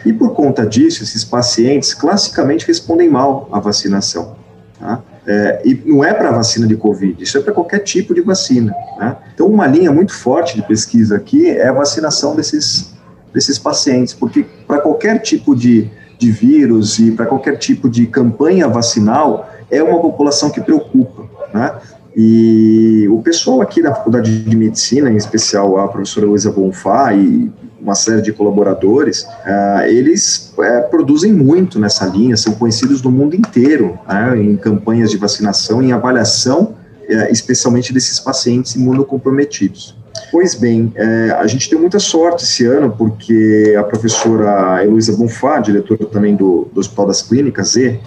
E por conta disso, esses pacientes classicamente respondem mal à vacinação. Tá? É, e não é para vacina de Covid, isso é para qualquer tipo de vacina. Né? Então, uma linha muito forte de pesquisa aqui é a vacinação desses, desses pacientes, porque para qualquer tipo de, de vírus e para qualquer tipo de campanha vacinal, é uma população que preocupa. Né? E o pessoal aqui da Faculdade de Medicina, em especial a professora Luísa Bonfá e uma série de colaboradores, uh, eles uh, produzem muito nessa linha, são conhecidos no mundo inteiro, né, em campanhas de vacinação, em avaliação, uh, especialmente desses pacientes imunocomprometidos. Pois bem, a gente deu muita sorte esse ano, porque a professora Heloísa Bonfá, diretora também do, do Hospital das Clínicas, e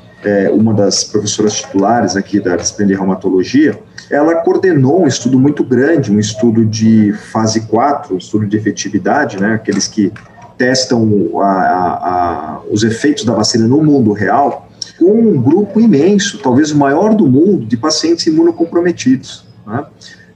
uma das professoras titulares aqui da disciplina de reumatologia, ela coordenou um estudo muito grande, um estudo de fase 4, um estudo de efetividade, né, aqueles que testam a, a, a, os efeitos da vacina no mundo real, com um grupo imenso, talvez o maior do mundo, de pacientes imunocomprometidos. Né?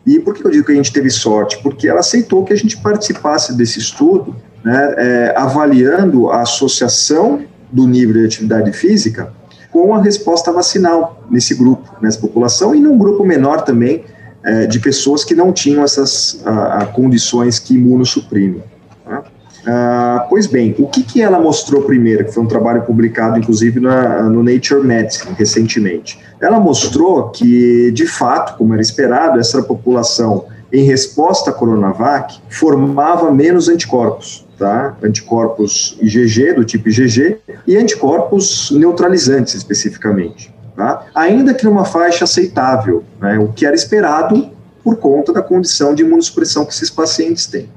E por que eu digo que a gente teve sorte? Porque ela aceitou que a gente participasse desse estudo, né, é, avaliando a associação do nível de atividade física com a resposta vacinal nesse grupo, nessa população, e num grupo menor também é, de pessoas que não tinham essas a, a condições que imunossuprimem. Tá? Ah, pois bem, o que, que ela mostrou primeiro, que foi um trabalho publicado, inclusive, na, no Nature Medicine, recentemente? Ela mostrou que, de fato, como era esperado, essa população, em resposta à Coronavac, formava menos anticorpos tá? Anticorpos IgG, do tipo IgG, e anticorpos neutralizantes, especificamente, tá? Ainda que numa faixa aceitável, né? O que era esperado por conta da condição de imunossupressão que esses pacientes têm.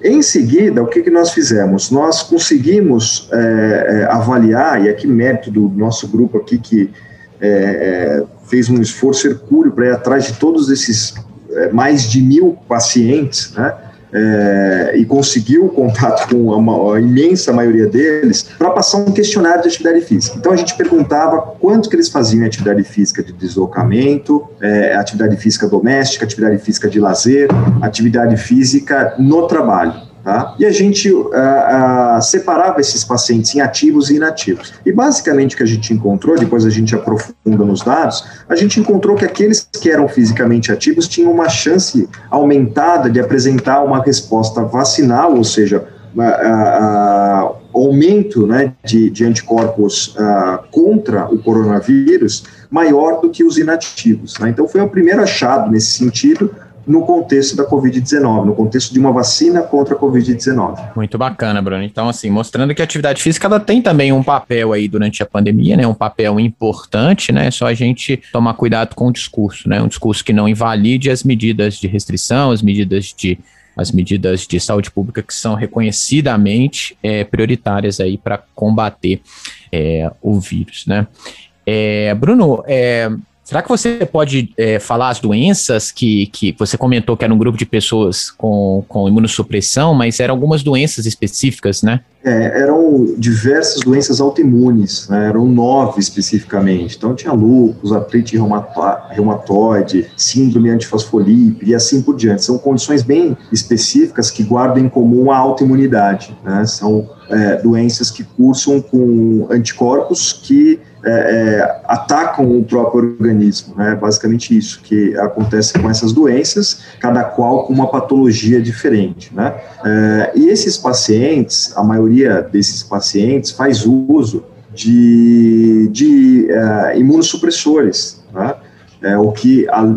Em seguida, o que, que nós fizemos? Nós conseguimos é, avaliar, e aqui mérito do nosso grupo aqui que é, fez um esforço hercúleo para ir atrás de todos esses é, mais de mil pacientes, né? É, e conseguiu contato com a, imensa maioria deles para passar um questionário de atividade física. Então a gente perguntava quanto que eles faziam atividade física de deslocamento, é, atividade física doméstica, atividade física de lazer, atividade física no trabalho. Tá? E a gente uh, uh, separava esses pacientes em ativos e inativos. E basicamente o que a gente encontrou, depois a gente aprofunda nos dados, a gente encontrou que aqueles que eram fisicamente ativos tinham uma chance aumentada de apresentar uma resposta vacinal, ou seja, uh, aumento né, de, de anticorpos contra o coronavírus maior do que os inativos. Né? Então foi o primeiro achado nesse sentido no contexto da Covid-19, no contexto de uma vacina contra a Covid-19. Muito bacana, Bruno. Então, assim, mostrando que a atividade física ela tem também um papel aí durante a pandemia, né? Um papel importante, né? É só a gente tomar cuidado com o discurso, né? Um discurso que não invalide as medidas de restrição, as medidas de as medidas de saúde pública que são reconhecidamente é, prioritárias aí para combater é, o vírus, né? É, Bruno, é, será que você pode é, falar as doenças que, que você comentou que era um grupo de pessoas com, com imunossupressão, mas eram algumas doenças específicas, né? É, eram diversas doenças autoimunes, né? eram nove especificamente. Então tinha lúpus, artrite reumatoide, síndrome antifosfolípide e assim por diante. São condições bem específicas que guardam em comum a autoimunidade. Né? São é, doenças que cursam com anticorpos que é, é, atacam o próprio organismo, né? Basicamente isso que acontece com essas doenças, cada qual com uma patologia diferente, né? É, e esses pacientes, a maioria desses pacientes faz uso de, de é, imunossupressores, né? É, o que a,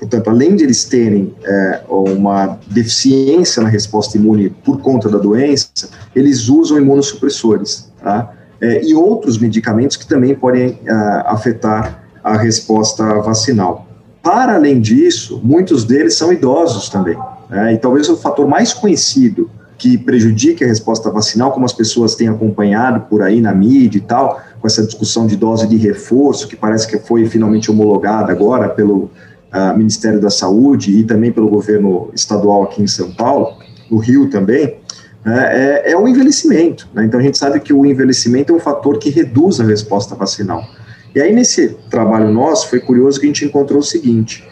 Portanto, além de eles terem é, uma deficiência na resposta imune por conta da doença, eles usam imunossupressores, tá? É, e outros medicamentos que também podem é, afetar a resposta vacinal. Para além disso, muitos deles são idosos também. Né? E talvez o fator mais conhecido que prejudique a resposta vacinal, como as pessoas têm acompanhado por aí na mídia e tal, com essa discussão de dose de reforço, que parece que foi finalmente homologada agora pelo uh, Ministério da Saúde e também pelo governo estadual aqui em São Paulo, no Rio também, né, é, é o envelhecimento. Né? Então a gente sabe que o envelhecimento é um fator que reduz a resposta vacinal. E aí nesse trabalho nosso foi curioso que a gente encontrou o seguinte: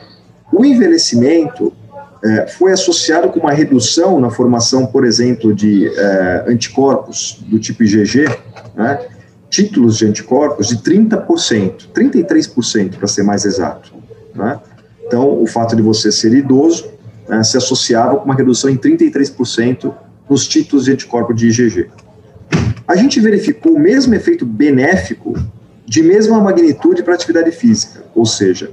o envelhecimento é, foi associado com uma redução na formação, por exemplo, de é, anticorpos do tipo IgG, né, títulos de anticorpos de 30%, 33% para ser mais exato. Né? Então, o fato de você ser idoso né, se associava com uma redução em 33% nos títulos de anticorpo de IgG. A gente verificou o mesmo efeito benéfico de mesma magnitude para atividade física, ou seja,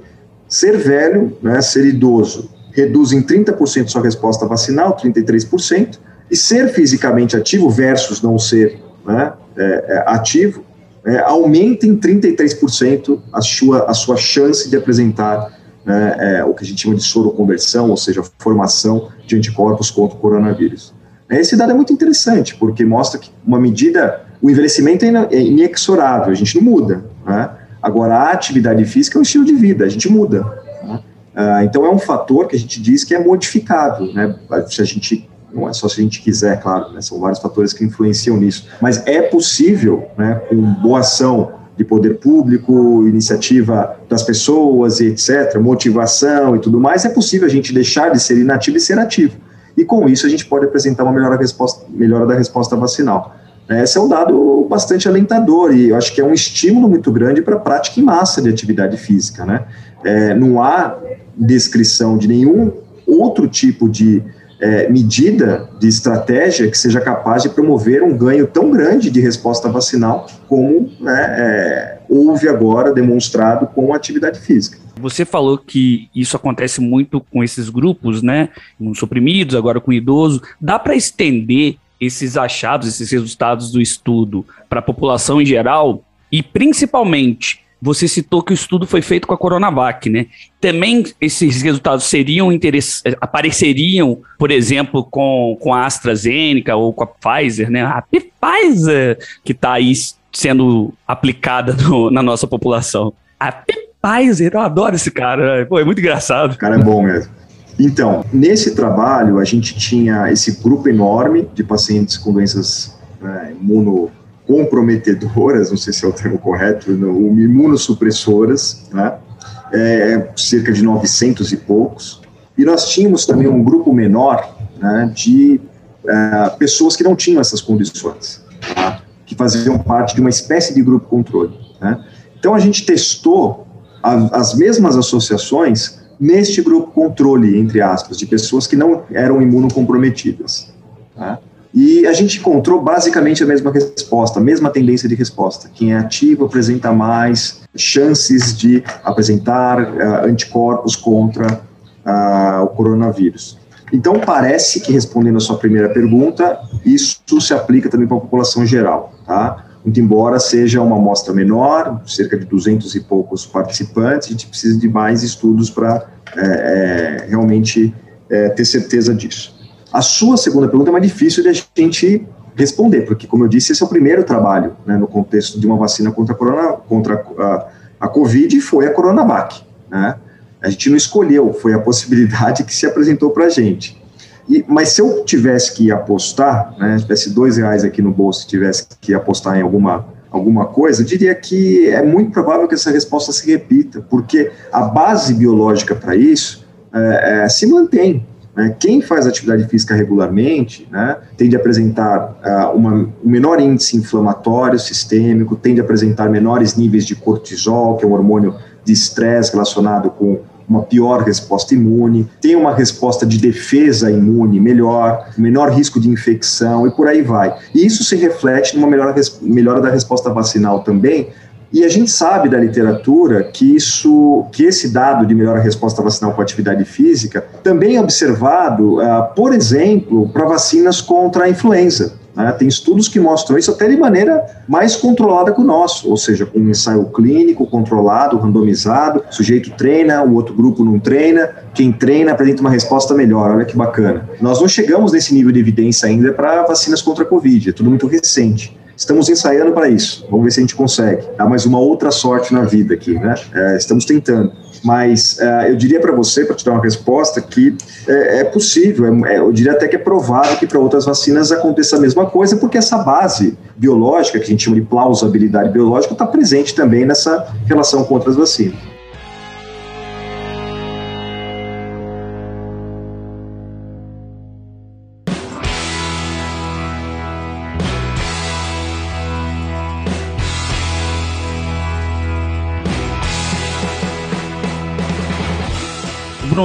ser velho, né, ser idoso, reduz em 30% sua resposta vacinal, 33%, e ser fisicamente ativo versus não ser né, é, é, ativo, é, aumenta em 33% a sua, a sua chance de apresentar né, é, o que a gente chama de soroconversão, ou seja, formação de anticorpos contra o coronavírus. Esse dado é muito interessante, porque mostra que uma medida, o envelhecimento é inexorável, a gente não muda. Né? Agora, a atividade física é um estilo de vida, a gente muda. Né? Ah, então, é um fator que a gente diz que é modificável, né? se a gente não é só se a gente quiser, claro, né? são vários fatores que influenciam nisso, mas é possível, né, com boa ação de poder público, iniciativa das pessoas e etc., motivação e tudo mais, é possível a gente deixar de ser inativo e ser ativo e com isso a gente pode apresentar uma melhora, resposta, melhora da resposta vacinal. Esse é um dado bastante alentador e eu acho que é um estímulo muito grande para a prática em massa de atividade física. Né? É, não há descrição de nenhum outro tipo de é, medida, de estratégia que seja capaz de promover um ganho tão grande de resposta vacinal como né, é, houve agora demonstrado com a atividade física. Você falou que isso acontece muito com esses grupos, né? Suprimidos, agora com idoso. Dá para estender esses achados, esses resultados do estudo para a população em geral? E principalmente, você citou que o estudo foi feito com a Coronavac, né? Também esses resultados seriam apareceriam, por exemplo, com, com a AstraZeneca ou com a Pfizer, né? A Pfizer que está aí sendo aplicada no, na nossa população. A Pfizer, eu adoro esse cara, pô, é muito engraçado. O cara é bom mesmo. Então, nesse trabalho, a gente tinha esse grupo enorme de pacientes com doenças né, imunocomprometedoras, não sei se é o termo correto, imunossupressoras, né, é, cerca de 900 e poucos. E nós tínhamos também um grupo menor né, de é, pessoas que não tinham essas condições, tá, que faziam parte de uma espécie de grupo controle. Né. Então, a gente testou a, as mesmas associações neste grupo controle, entre aspas, de pessoas que não eram imunocomprometidas. Tá? E a gente encontrou basicamente a mesma resposta, a mesma tendência de resposta. Quem é ativo apresenta mais chances de apresentar uh, anticorpos contra uh, o coronavírus. Então, parece que, respondendo a sua primeira pergunta, isso se aplica também para a população geral. Tá? Muito embora seja uma amostra menor, cerca de 200 e poucos participantes, a gente precisa de mais estudos para é, é, realmente é, ter certeza disso. A sua segunda pergunta é mais difícil de a gente responder, porque, como eu disse, esse é o primeiro trabalho né, no contexto de uma vacina contra, corona, contra a A Covid foi a Coronavac, né? A gente não escolheu, foi a possibilidade que se apresentou para a gente. E, mas se eu tivesse que apostar, né, tivesse dois reais aqui no bolso e tivesse que apostar em alguma, alguma coisa, eu diria que é muito provável que essa resposta se repita, porque a base biológica para isso é, é, se mantém. Né? Quem faz atividade física regularmente né, tende a apresentar uh, uma, um menor índice inflamatório sistêmico, tende a apresentar menores níveis de cortisol, que é um hormônio de estresse relacionado com uma pior resposta imune, tem uma resposta de defesa imune melhor, menor risco de infecção e por aí vai. E isso se reflete numa melhora, melhora da resposta vacinal também, e a gente sabe da literatura que isso, que esse dado de melhor resposta vacinal com atividade física também é observado, uh, por exemplo, para vacinas contra a influenza. Né? Tem estudos que mostram isso até de maneira mais controlada que o nosso, ou seja, com um ensaio clínico controlado, randomizado, o sujeito treina, o outro grupo não treina, quem treina apresenta uma resposta melhor, olha que bacana. Nós não chegamos nesse nível de evidência ainda para vacinas contra a Covid, é tudo muito recente. Estamos ensaiando para isso. Vamos ver se a gente consegue. Dar mais uma outra sorte na vida aqui, né? É, estamos tentando. Mas uh, eu diria para você, para te dar uma resposta, que é, é possível, é, é, eu diria até que é provável que para outras vacinas aconteça a mesma coisa, porque essa base biológica, que a gente chama de plausibilidade biológica, está presente também nessa relação com outras vacinas.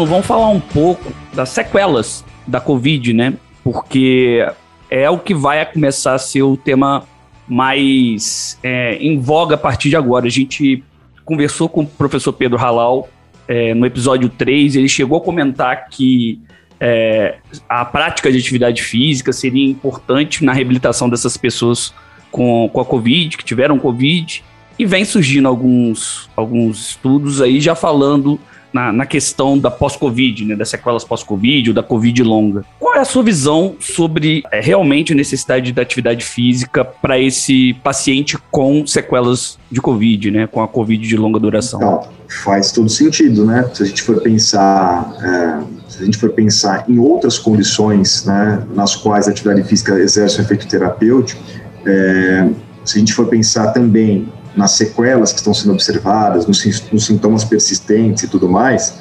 Bruno, vamos falar um pouco das sequelas da Covid, né? Porque é o que vai começar a ser o tema mais é, em voga a partir de agora. A gente conversou com o professor Pedro Halal é, no episódio 3, ele chegou a comentar que é, a prática de atividade física seria importante na reabilitação dessas pessoas com, com a Covid, que tiveram Covid, e vem surgindo alguns, alguns estudos aí já falando na, na questão da pós-Covid, né, das sequelas pós-Covid ou da Covid longa. Qual é a sua visão sobre é, realmente a necessidade da atividade física para esse paciente com sequelas de Covid, né, com a Covid de longa duração? Então, faz todo sentido, né? Se a gente for pensar, é, se a gente for pensar em outras condições, né, nas quais a atividade física exerce um efeito terapêutico, é, se a gente for pensar também nas sequelas que estão sendo observadas, nos, nos sintomas persistentes e tudo mais,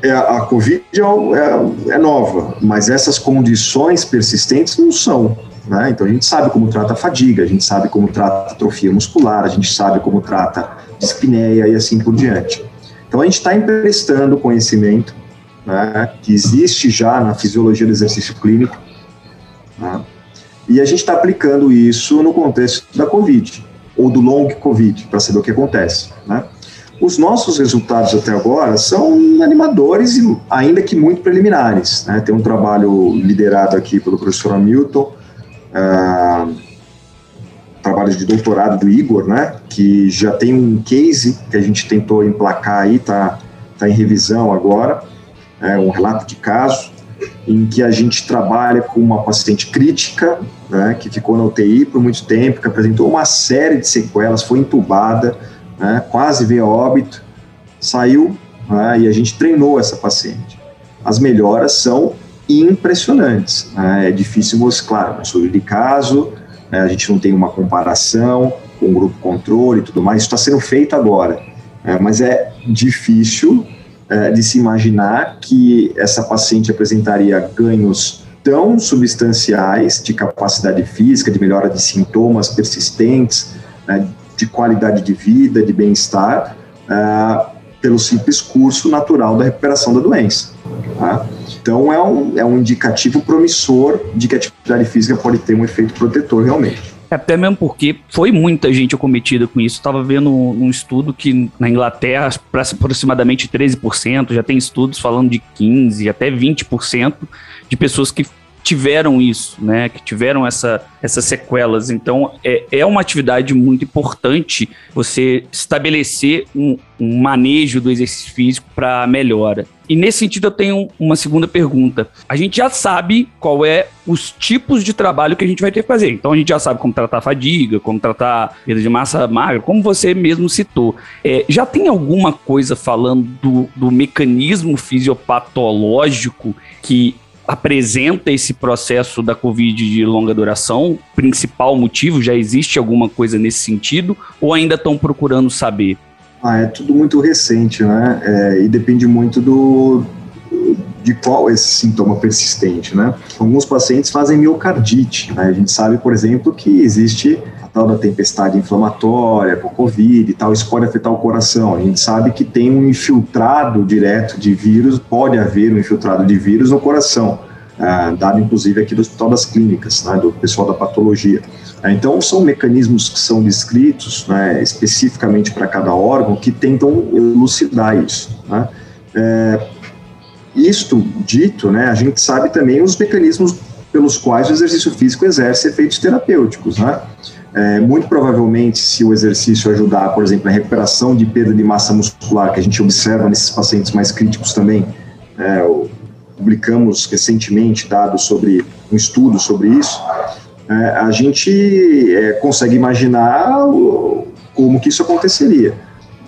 é, a Covid é, é, é, nova, mas essas condições persistentes não são. Né? Então a gente sabe como trata a fadiga, a gente sabe como trata atrofia muscular, a gente sabe como trata dispneia e assim por diante. Então a gente está emprestando conhecimento né, que existe já na fisiologia do exercício clínico né, e a gente está aplicando isso no contexto da Covid ou do long COVID, para saber o que acontece. Né? Os nossos resultados até agora são animadores, ainda que muito preliminares. Né? Tem um trabalho liderado aqui pelo professor Hamilton, uh, trabalho de doutorado do Igor, né? que já tem um case que a gente tentou emplacar aí, está tá em revisão agora, é um relato de caso, em que a gente trabalha com uma paciente crítica, né, que ficou na UTI por muito tempo, que apresentou uma série de sequelas, foi entubada, né, quase veio a óbito, saiu né, e a gente treinou essa paciente. As melhoras são impressionantes. Né, é difícil, claro, estudo de caso, né, a gente não tem uma comparação com o grupo controle e tudo mais, isso está sendo feito agora, né, mas é difícil é, de se imaginar que essa paciente apresentaria ganhos tão substanciais de capacidade física, de melhora de sintomas persistentes, né, de qualidade de vida, de bem-estar, uh, pelo simples curso natural da recuperação da doença. Tá? Então, é um, é um indicativo promissor de que a atividade física pode ter um efeito protetor realmente. Até mesmo porque foi muita gente acometida com isso. Estava vendo um estudo que na Inglaterra, aproximadamente 13%, já tem estudos falando de 15%, até 20% de pessoas que tiveram isso, né? Que tiveram essa, essas sequelas. Então, é, é uma atividade muito importante você estabelecer um, um manejo do exercício físico para melhora. E nesse sentido eu tenho uma segunda pergunta. A gente já sabe qual é os tipos de trabalho que a gente vai ter que fazer. Então a gente já sabe como tratar fadiga, como tratar perda de massa magra, como você mesmo citou. É, já tem alguma coisa falando do, do mecanismo fisiopatológico que apresenta esse processo da Covid de longa duração? Principal motivo? Já existe alguma coisa nesse sentido? Ou ainda estão procurando saber? Ah, é tudo muito recente, né? É, e depende muito do de qual é esse sintoma persistente, né? Alguns pacientes fazem miocardite, né? A gente sabe, por exemplo, que existe tal da tempestade inflamatória por Covid e tal, isso pode afetar o coração. A gente sabe que tem um infiltrado direto de vírus, pode haver um infiltrado de vírus no coração, ah, dado inclusive aqui do Hospital das Clínicas, né, do pessoal da patologia. É, então, são mecanismos que são descritos né, especificamente para cada órgão que tentam elucidar isso. Né? É, isto dito, né, a gente sabe também os mecanismos pelos quais o exercício físico exerce efeitos terapêuticos. Né? É, muito provavelmente, se o exercício ajudar, por exemplo, na recuperação de perda de massa muscular, que a gente observa nesses pacientes mais críticos também, é, publicamos recentemente dados sobre um estudo sobre isso, é, a gente é, consegue imaginar o, como que isso aconteceria.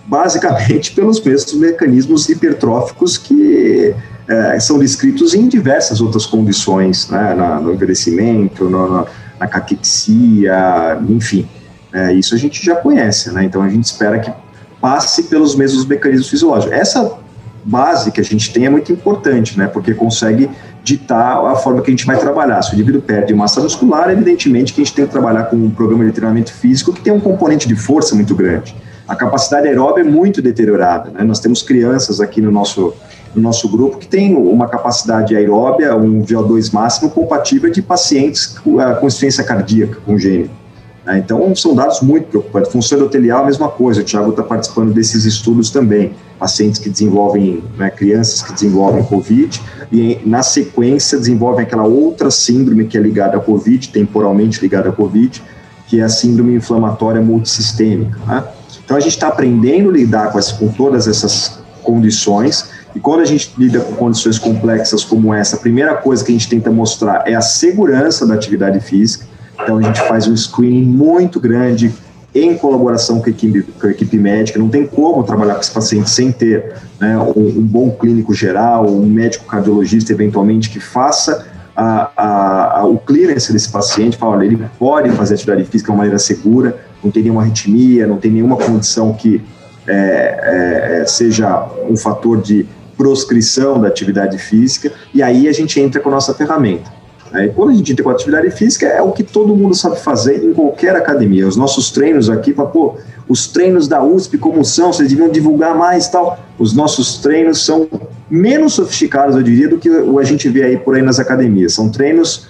Basicamente pelos mesmos mecanismos hipertróficos que é, são descritos em diversas outras condições, né, na, no envelhecimento, no, na, na caquexia, enfim. É, isso a gente já conhece, né? Então a gente espera que passe pelos mesmos mecanismos fisiológicos. Essa base que a gente tem é muito importante, né? Porque consegue ditar a forma que a gente vai trabalhar. Se o indivíduo perde massa muscular, evidentemente que a gente tem que trabalhar com um programa de treinamento físico que tem um componente de força muito grande. A capacidade aeróbica é muito deteriorada. Né? Nós temos crianças aqui no nosso, no nosso grupo que tem uma capacidade aeróbia, um VO2 máximo compatível de pacientes com, com insuficiência cardíaca congênita. Né? Então, são dados muito preocupantes. Função endotelial, a mesma coisa. O Thiago está participando desses estudos também. Pacientes que desenvolvem, né, crianças que desenvolvem COVID e, na sequência, desenvolvem aquela outra síndrome que é ligada à COVID, temporalmente ligada à COVID, que é a síndrome inflamatória multissistêmica. Né? Então, a gente está aprendendo a lidar com, com todas essas condições. E quando a gente lida com condições complexas como essa, a primeira coisa que a gente tenta mostrar é a segurança da atividade física então a gente faz um screening muito grande em colaboração com a equipe, com a equipe médica. Não tem como trabalhar com esse paciente sem ter né, um, um, bom clínico geral, um médico cardiologista, eventualmente, que faça a, a, a, o clearance desse paciente, fala, olha, ele pode fazer atividade física de uma maneira segura, não tem nenhuma arritmia, não tem nenhuma condição que é, é, seja um fator de proscrição da atividade física, e aí a gente entra com a nossa ferramenta. Né? quando a gente entra com atividade física, é o que todo mundo sabe fazer em qualquer academia. Os nossos treinos aqui, pô, os treinos da USP como são, vocês deviam divulgar mais tal. Os nossos treinos são menos sofisticados, eu diria, do que a gente vê aí por aí nas academias. São treinos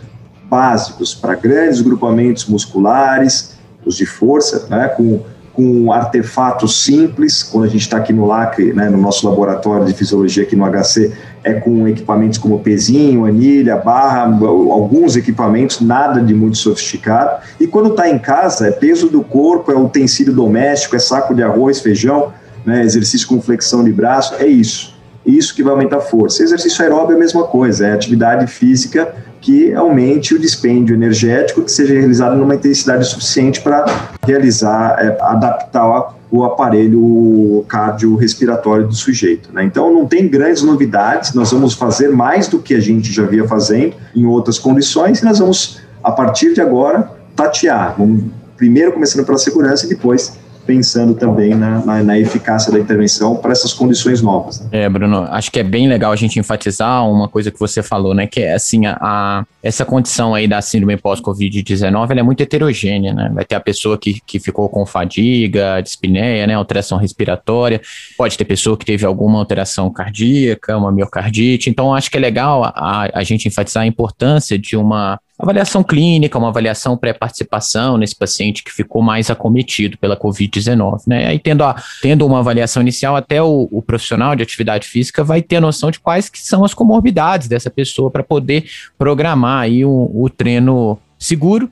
básicos para grandes grupamentos musculares, os de força, né, com com artefatos simples, quando a gente está aqui no LACRE, né, no nosso laboratório de fisiologia aqui no HC, é com equipamentos como pezinho, anilha, barra, alguns equipamentos, nada de muito sofisticado. E quando está em casa, é peso do corpo, é utensílio doméstico, é saco de arroz, feijão, né, exercício com flexão de braço, é isso. Isso que vai aumentar a força. Exercício aeróbio é a mesma coisa, é atividade física que aumente o dispêndio energético, que seja realizado numa intensidade suficiente para realizar, é, adaptar o aparelho cardiorrespiratório do sujeito. Né? Então, não tem grandes novidades, nós vamos fazer mais do que a gente já via fazendo em outras condições, e nós vamos, a partir de agora, tatear. Vamos primeiro começando pela segurança e depois pensando também na, na, na eficácia da intervenção para essas condições novas. Né? É, Bruno, acho que é bem legal a gente enfatizar uma coisa que você falou, né? Que é assim, a, a essa condição aí da síndrome pós-Covid-19 ela é muito heterogênea, né? Vai ter a pessoa que, que ficou com fadiga, dispneia, né? Alteração respiratória, pode ter pessoa que teve alguma alteração cardíaca, uma miocardite. Então, acho que é legal a, a gente enfatizar a importância de uma avaliação clínica, uma avaliação pré-participação nesse paciente que ficou mais acometido pela Covid-19, né? Aí tendo, a, tendo uma avaliação inicial, até o, o, profissional de atividade física vai ter noção de quais que são as comorbidades dessa pessoa para poder programar aí o, o treino seguro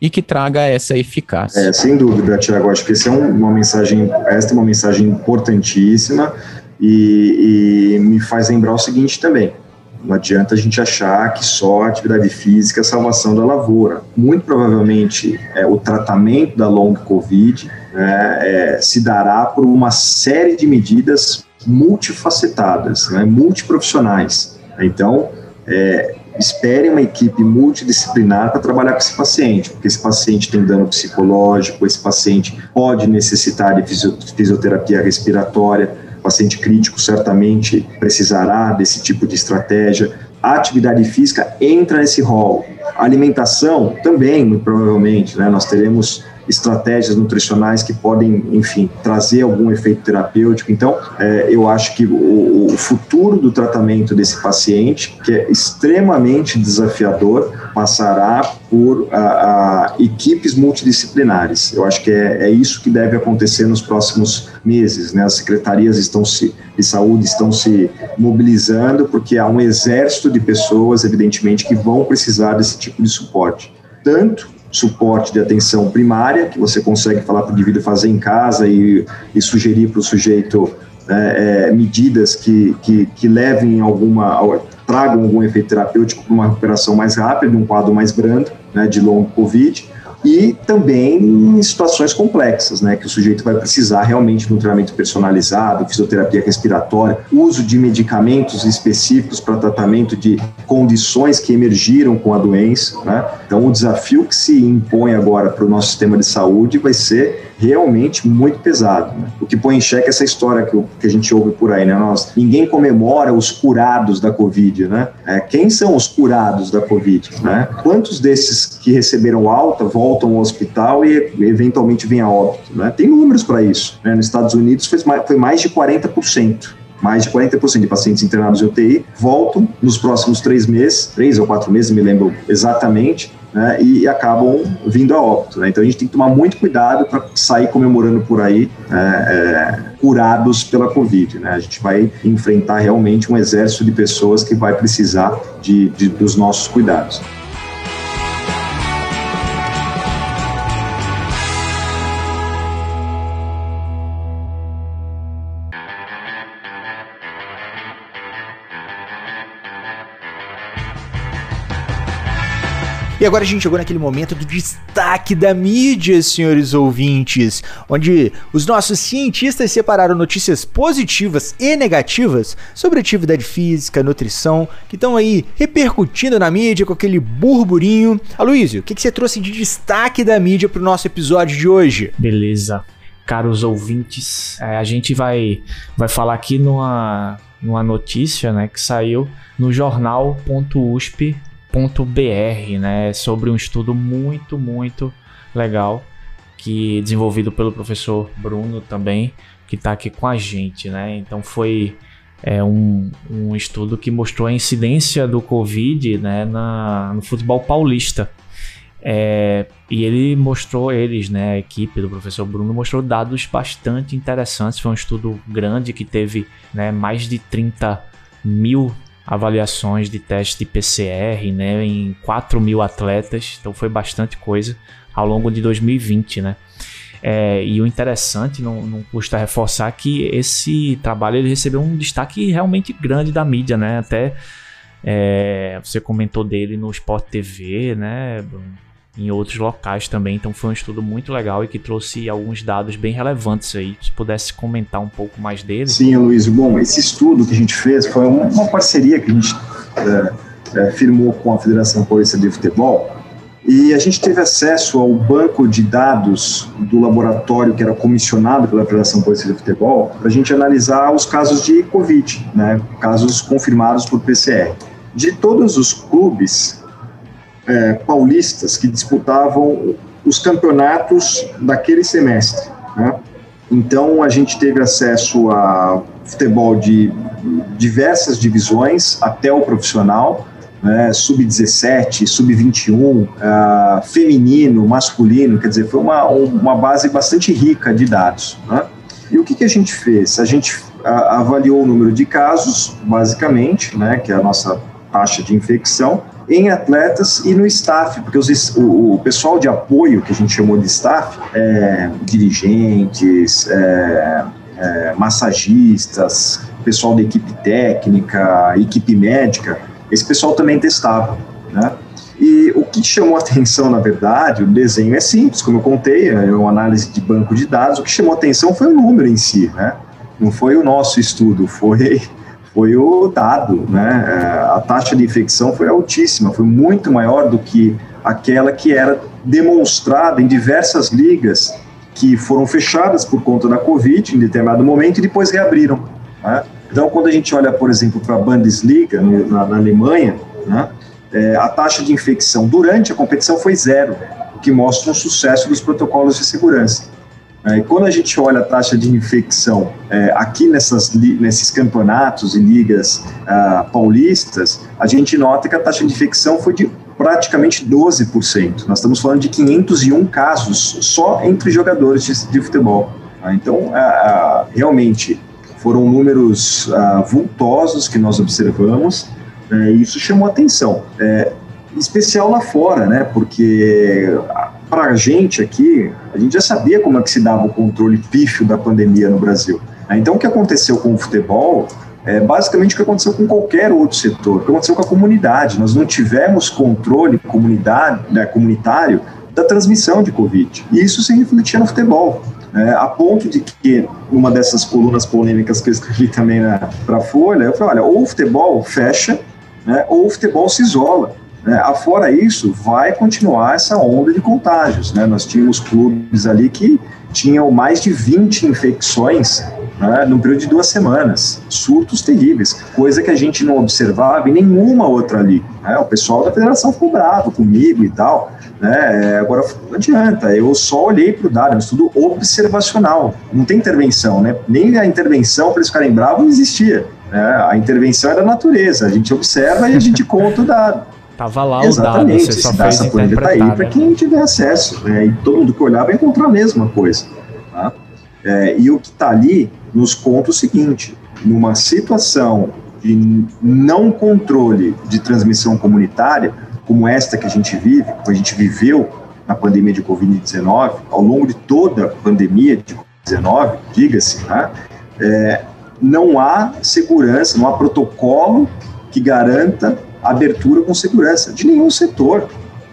e que traga essa eficácia. É, sem dúvida, Tiago, acho que essa é uma mensagem, esta é uma mensagem importantíssima e, e me faz lembrar o seguinte também, não adianta a gente achar que só a atividade física é a salvação da lavoura. Muito provavelmente é, o tratamento da long COVID né, é, se dará por uma série de medidas multifacetadas, né, multiprofissionais. Então, é, espere uma equipe multidisciplinar para trabalhar com esse paciente, porque esse paciente tem dano psicológico, esse paciente pode necessitar de fisioterapia respiratória, paciente crítico certamente precisará desse tipo de estratégia. A atividade física entra nesse rol. A alimentação também, muito provavelmente, né? Nós teremos estratégias nutricionais que podem, enfim, trazer algum efeito terapêutico. Então, é, eu acho que o, o, futuro do tratamento desse paciente, que é extremamente desafiador, passará por a, a, equipes multidisciplinares. Eu acho que é, é, isso que deve acontecer nos próximos meses. Né? As secretarias estão se, de saúde estão se mobilizando, porque há um exército de pessoas, evidentemente, que vão precisar desse tipo de suporte. Tanto suporte de atenção primária, que você consegue falar para o indivíduo fazer em casa e, e sugerir para o sujeito é, é, medidas que, que, que levem alguma, tragam algum efeito terapêutico para uma recuperação mais rápida, um quadro mais brando, né, de longo Covid, e também em situações complexas, né, que o sujeito vai precisar realmente de um treinamento personalizado, fisioterapia respiratória, uso de medicamentos específicos para tratamento de condições que emergiram com a doença, né? Então o desafio que se impõe agora para o nosso sistema de saúde vai ser realmente muito pesado. Né? O que põe em xeque essa história que, que, a gente ouve por aí, né? Nós, ninguém comemora os curados da Covid, né? É, quem são os curados da Covid, né? Quantos desses que receberam alta voltam ao hospital e eventualmente vêm a óbito, né? Tem números para isso, né? Nos Estados Unidos foi mais, foi mais de 40% mais de 40% de pacientes internados em UTI voltam nos próximos três meses, três ou quatro meses, me lembro exatamente, né, e acabam vindo a óbito. Né? Então a gente tem que tomar muito cuidado para sair comemorando por aí é, é, curados pela Covid. Né? A gente vai enfrentar realmente um exército de pessoas que vai precisar de, de dos nossos cuidados. E agora a gente chegou naquele momento do destaque da mídia, senhores ouvintes, onde os nossos cientistas separaram notícias positivas e negativas sobre atividade física, nutrição, que estão aí repercutindo na mídia com aquele burburinho. Aloysio, o que, que você trouxe de destaque da mídia para o nosso episódio de hoje? Beleza. Caros ouvintes, é, a gente vai, vai falar aqui numa, numa notícia né, que saiu no jornal.usp br, né, sobre um estudo muito, muito legal que desenvolvido pelo professor Bruno também, que está aqui com a gente, né? Então foi é, um, um estudo que mostrou a incidência do Covid, né, na, no futebol paulista. É, e ele mostrou eles, né, a equipe do professor Bruno mostrou dados bastante interessantes. Foi um estudo grande que teve né, mais de 30 mil avaliações de teste de PCR, né, em 4 mil atletas, então foi bastante coisa ao longo de 2020, né. É, e o interessante, não, não custa reforçar que esse trabalho ele recebeu um destaque realmente grande da mídia, né, até é, você comentou dele no Sport TV, né, em outros locais também. Então foi um estudo muito legal e que trouxe alguns dados bem relevantes aí. Se pudesse comentar um pouco mais dele. Sim, Luiz. Bom, esse estudo que a gente fez foi uma parceria que a gente é, é, firmou com a Federação Paulista de Futebol. E a gente teve acesso ao banco de dados do laboratório que era comissionado pela Federação Paulista de Futebol para a gente analisar os casos de Covid, né, casos confirmados por PCR. De todos os clubes é, paulistas que disputavam os campeonatos daquele semestre. Né? Então a gente teve acesso a futebol de diversas divisões até o profissional né, sub-17, sub-21, uh, feminino, masculino, quer dizer, foi uma, uma base bastante rica de dados. Né? E o que, que a gente fez? A gente avaliou o número de casos, basicamente, né, que é a nossa taxa de infecção, em atletas e no staff, porque os, o, o, pessoal de apoio, que a gente chamou de staff, é, dirigentes, é, é, massagistas, pessoal da equipe técnica, equipe médica, esse pessoal também testava, né? E o que chamou atenção, na verdade, o desenho é simples, como eu contei, é uma análise de banco de dados, o que chamou atenção foi o número em si, né? Não foi o nosso estudo, foi, foi o dado, né? É, a taxa de infecção foi altíssima, foi muito maior do que aquela que era demonstrada em diversas ligas que foram fechadas por conta da Covid em determinado momento e depois reabriram. Né? Então, quando a gente olha, por exemplo, para a Bundesliga, na, na Alemanha, né, é, a taxa de infecção durante a competição foi zero, o que mostra um sucesso dos protocolos de segurança. É, e quando a gente olha a taxa de infecção é, aqui nessas, nesses campeonatos e ligas ah, paulistas, a gente nota que a taxa de infecção foi de praticamente 12%. Nós estamos falando de 501 casos só entre jogadores de, de futebol. Tá? Então, realmente, foram números uh, vultosos que nós observamos, né, e isso chamou atenção. É, especial lá fora, né? Porque para a gente aqui, a gente já sabia como é que se dava o controle pífio da pandemia no Brasil. Então, o que aconteceu com o futebol é basicamente o que aconteceu com qualquer outro setor, o que aconteceu com a comunidade. Nós não tivemos controle comunidade, né, comunitário da transmissão de Covid. E isso se refletia no futebol é, a ponto de que, uma dessas colunas polêmicas que eu escrevi também para a Folha, eu falei, olha, ou o futebol fecha, né, ou o futebol se isola. Né? Afora isso, vai continuar essa onda de contágios. Né? Nós tínhamos clubes ali que tinham mais de 20 infecções né, num período de duas semanas. Surtos terríveis, coisa que a gente não observava em nenhuma outra liga. Né? O pessoal da federação ficou bravo comigo e tal. Né? É, agora, não adianta, eu só olhei para o dado, é um estudo observacional, não tem intervenção, né? nem a intervenção para eles ficarem bravos existia. Né? A intervenção é da natureza, a gente observa e a gente conta o dado. Tava lá Exatamente, o dado, você só fez essa planilha tá aí para né? quem tiver acesso, né? e todo mundo que olhar vai encontrar a mesma coisa. Tá? É, e o que está ali nos conta o seguinte: numa situação de não controle de transmissão comunitária, como esta que a gente vive, que a gente viveu na pandemia de Covid-19, ao longo de toda a pandemia de Covid-19, diga-se, né, é, não há segurança, não há protocolo que garanta abertura com segurança de nenhum setor.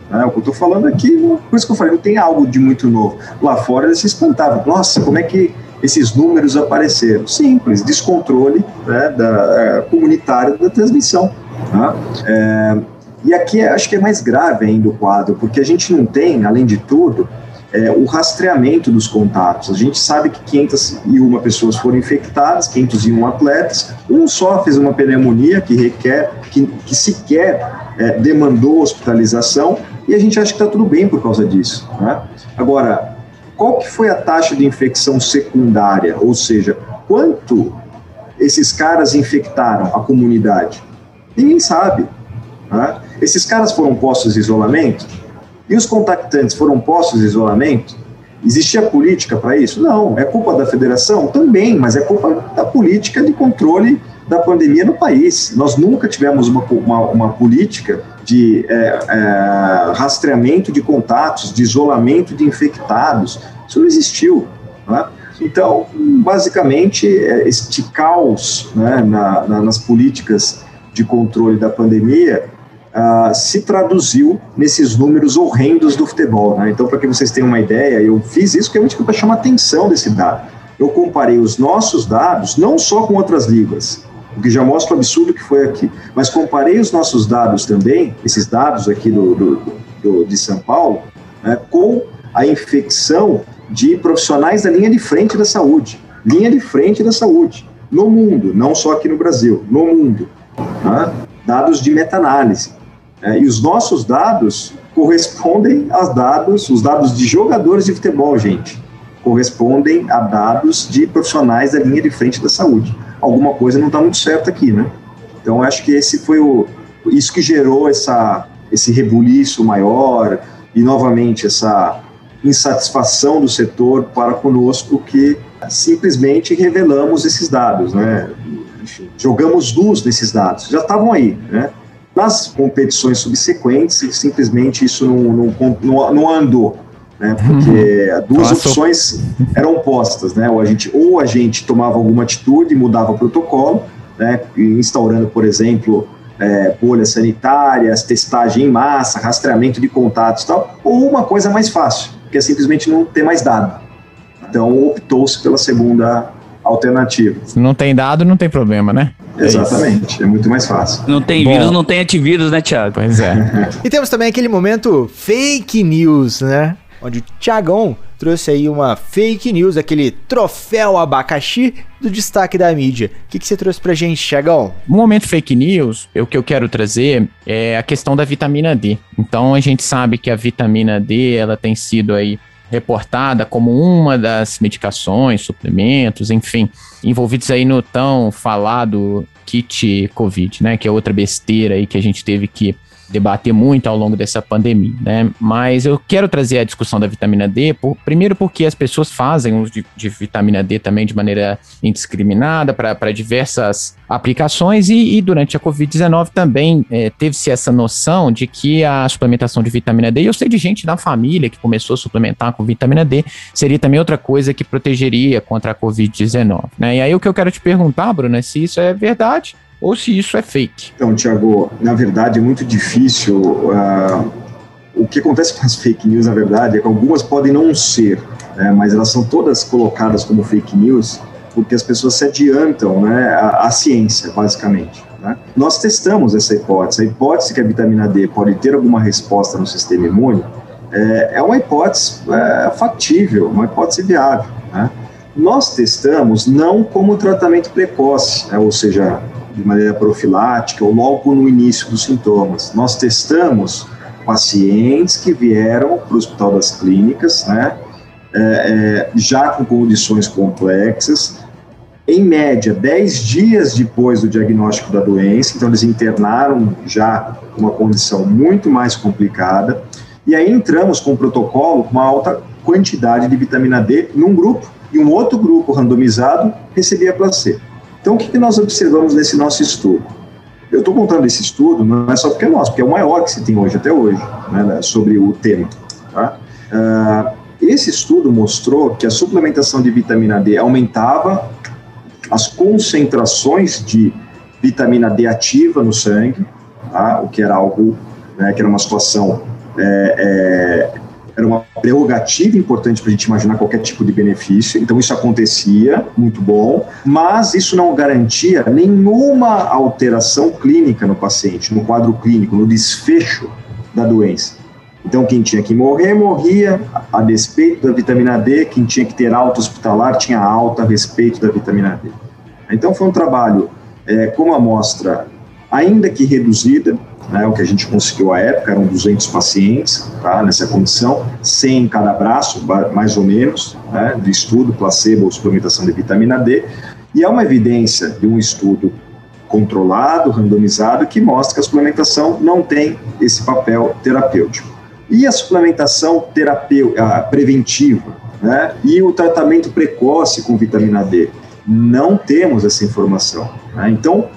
Né? O que eu estou falando aqui, por isso que eu falei, não tem algo de muito novo. Lá fora eles se espantavam. Nossa, como é que esses números apareceram? Simples, descontrole né, da, é, comunitário da transmissão. Né? É, e aqui acho que é mais grave ainda o quadro, porque a gente não tem, além de tudo, é, o rastreamento dos contatos. A gente sabe que 501 pessoas foram infectadas, 501 atletas, um só fez uma pneumonia que requer, que, que sequer é, demandou hospitalização, e a gente acha que está tudo bem por causa disso. Né? Agora, qual que foi a taxa de infecção secundária? Ou seja, quanto esses caras infectaram a comunidade? Ninguém sabe. Né? Esses caras foram postos em isolamento? E os contactantes foram postos em isolamento? Existia política para isso? Não. É culpa da federação? Também, mas é culpa da política de controle da pandemia no país. Nós nunca tivemos uma, uma, uma política de é, é, rastreamento de contatos, de isolamento de infectados. Isso não existiu. Né? Então, basicamente, é, este caos né, na, na, nas políticas de controle da pandemia uh, se traduziu nesses números horrendos do futebol. Né? Então, para que vocês tenham uma ideia, eu fiz isso realmente para chamar a atenção desse dado. Eu comparei os nossos dados não só com outras ligas, o que já mostra o absurdo que foi aqui, mas comparei os nossos dados também, esses dados aqui do, do, do de São Paulo, né, com a infecção de profissionais da linha de frente da saúde. Linha de frente da saúde, no mundo, não só aqui no Brasil, no mundo. Né? Dados de meta-análise. É, e os nossos dados correspondem aos dados, os dados de jogadores de futebol, gente, correspondem a dados de profissionais da linha de frente da saúde. Alguma coisa não está muito certa aqui, né? Então, acho que esse foi o, Isso que gerou essa, esse rebuliço maior e, novamente, essa insatisfação do setor para conosco que simplesmente revelamos esses dados, né? Enfim, jogamos luz nesses dados, já estavam aí, né? Nas competições subsequentes, simplesmente isso não, não, não, não andou, né? Porque uhum. duas Nossa. opções eram postas, né? Ou a gente, ou a gente tomava alguma atitude, mudava o protocolo, né? Instaurando, por exemplo, é, bolhas sanitárias, testagem em massa, rastreamento de contatos e tal, ou uma coisa mais fácil, que é simplesmente não ter mais dado. Então optou-se pela segunda alternativa. Se não tem dado, não tem problema, né? Exatamente, é, é muito mais fácil. Não tem Bom, vírus, não tem antivírus, né, Thiago? Pois é. e temos também aquele momento fake news, né? Onde o Thiagão trouxe aí uma fake news, aquele troféu abacaxi do destaque da mídia. O que, que você trouxe pra gente, Thiagão? No momento fake news, o que eu quero trazer é a questão da vitamina D. Então a gente sabe que a vitamina D, ela tem sido aí reportada como uma das medicações, suplementos, enfim, envolvidos aí no tão falado kit Covid, né? Que é outra besteira aí que a gente teve que debater muito ao longo dessa pandemia, né? Mas eu quero trazer a discussão da vitamina D, por, primeiro porque as pessoas fazem uso de, de vitamina D também de maneira indiscriminada para diversas aplicações e, e, durante a Covid-19 também é, teve-se essa noção de que a suplementação de vitamina D, e eu sei de gente da família que começou a suplementar com vitamina D, seria também outra coisa que protegeria contra a Covid-19, né? E aí o que eu quero te perguntar, Bruno, é se isso é verdade ou se isso é fake. Então, Tiago, na verdade é muito difícil. Uh, o que acontece com as fake news, na verdade, é que algumas podem não ser, né, mas elas são todas colocadas como fake news porque as pessoas se adiantam né, à, à ciência, basicamente. Né? Nós testamos essa hipótese. A hipótese que a vitamina D pode ter alguma resposta no sistema imune é, é uma hipótese é, factível, uma hipótese viável. Né? Nós testamos não como tratamento precoce, né, ou seja, de maneira profilática ou logo no início dos sintomas. Nós testamos pacientes que vieram para o Hospital das Clínicas, né, é, é, já com condições complexas, em média 10 dias depois do diagnóstico da doença, então eles internaram já uma condição muito mais complicada, e aí entramos com um protocolo com uma alta quantidade de vitamina D num grupo, e um outro grupo randomizado recebia placebo. Então, o que, nós observamos nesse nosso estudo? Eu estou contando esse estudo, não é só porque é nosso, porque é o maior que se tem hoje, até hoje, né, sobre o tema. Tá? Uh, esse estudo mostrou que a suplementação de vitamina D aumentava as concentrações de vitamina D ativa no sangue, tá? o que era algo, né, que era uma situação é, é, era uma prerrogativa importante para a gente imaginar qualquer tipo de benefício, então isso acontecia, muito bom, mas isso não garantia nenhuma alteração clínica no paciente, no quadro clínico, no desfecho da doença. Então, quem tinha que morrer, morria a despeito da vitamina D, quem tinha que ter alta hospitalar, tinha alta a respeito da vitamina D. Então, foi um trabalho é, com amostra ainda que reduzida, né, o que a gente conseguiu à época eram 200 pacientes tá, nessa condição, 100 em cada braço, mais ou menos, né, de estudo placebo ou suplementação de vitamina D, e é uma evidência de um estudo controlado, randomizado, que mostra que a suplementação não tem esse papel terapêutico. E a suplementação terapêutica, preventiva, né, e o tratamento precoce com vitamina D? Não temos essa informação. Né? Então,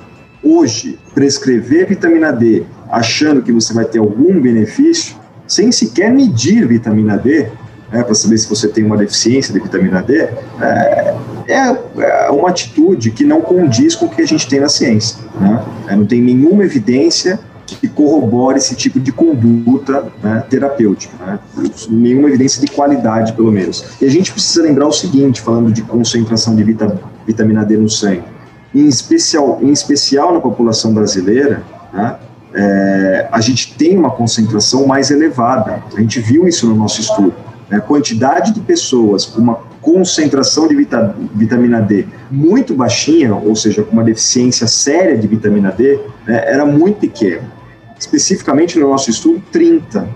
hoje, prescrever vitamina D achando que você vai ter algum benefício, sem sequer medir vitamina D, né, para saber se você tem uma deficiência de vitamina D, é, é, uma atitude que não condiz com o que a gente tem na ciência. Né? É, não tem nenhuma evidência que corrobore esse tipo de conduta né, terapêutica, né? nenhuma evidência de qualidade, pelo menos. E a gente precisa lembrar o seguinte, falando de concentração de vitamina D no sangue, em especial, em especial na população brasileira, né, é, a gente tem uma concentração mais elevada. A gente viu isso no nosso estudo. Né? A quantidade de pessoas com uma concentração de vita, vitamina D muito baixinha, ou seja, com uma deficiência séria de vitamina D, né, era muito pequena. Especificamente no nosso estudo, 30.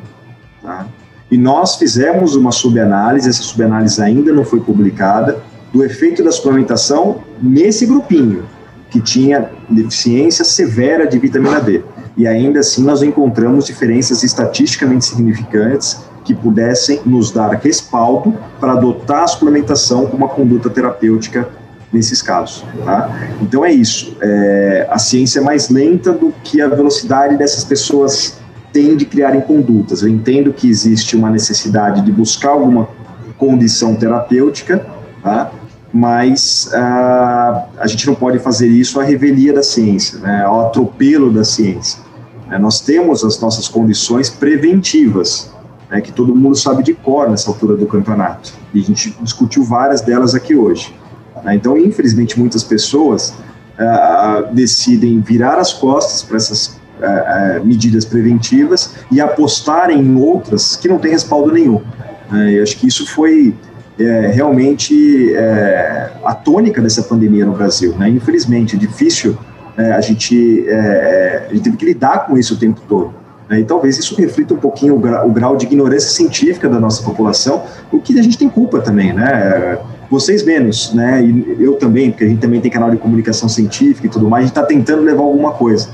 Tá? E nós fizemos uma subanálise, essa subanálise ainda não foi publicada, do efeito da suplementação nesse grupinho, que tinha deficiência severa de vitamina D. e ainda assim nós encontramos diferenças estatisticamente significantes que pudessem nos dar respaldo para adotar a suplementação como uma conduta terapêutica nesses casos. Tá? Então é isso. É, a ciência é mais lenta do que a velocidade dessas pessoas têm de criarem condutas. Eu entendo que existe uma necessidade de buscar alguma condição terapêutica, tá? mas ah, a gente não pode fazer isso à revelia da ciência, né? ao atropelo da ciência. É, nós temos as nossas condições preventivas, né, que todo mundo sabe de cor nessa altura do campeonato. E a gente discutiu várias delas aqui hoje. Né? Então, infelizmente, muitas pessoas uh, decidem virar as costas para essas uh, medidas preventivas e apostarem em outras que não têm respaldo nenhum. Né? eu acho que isso foi é, realmente é, a tônica dessa pandemia no Brasil. Né? Infelizmente, é difícil é, a, gente, é, a gente teve que lidar com isso o tempo todo. Né? E talvez isso reflita um pouquinho o, gra o, grau de ignorância científica da nossa população, o que a gente tem culpa também, né? Vocês menos, né? E eu também, porque a gente também tem canal de comunicação científica e tudo mais, a gente está tentando levar alguma coisa.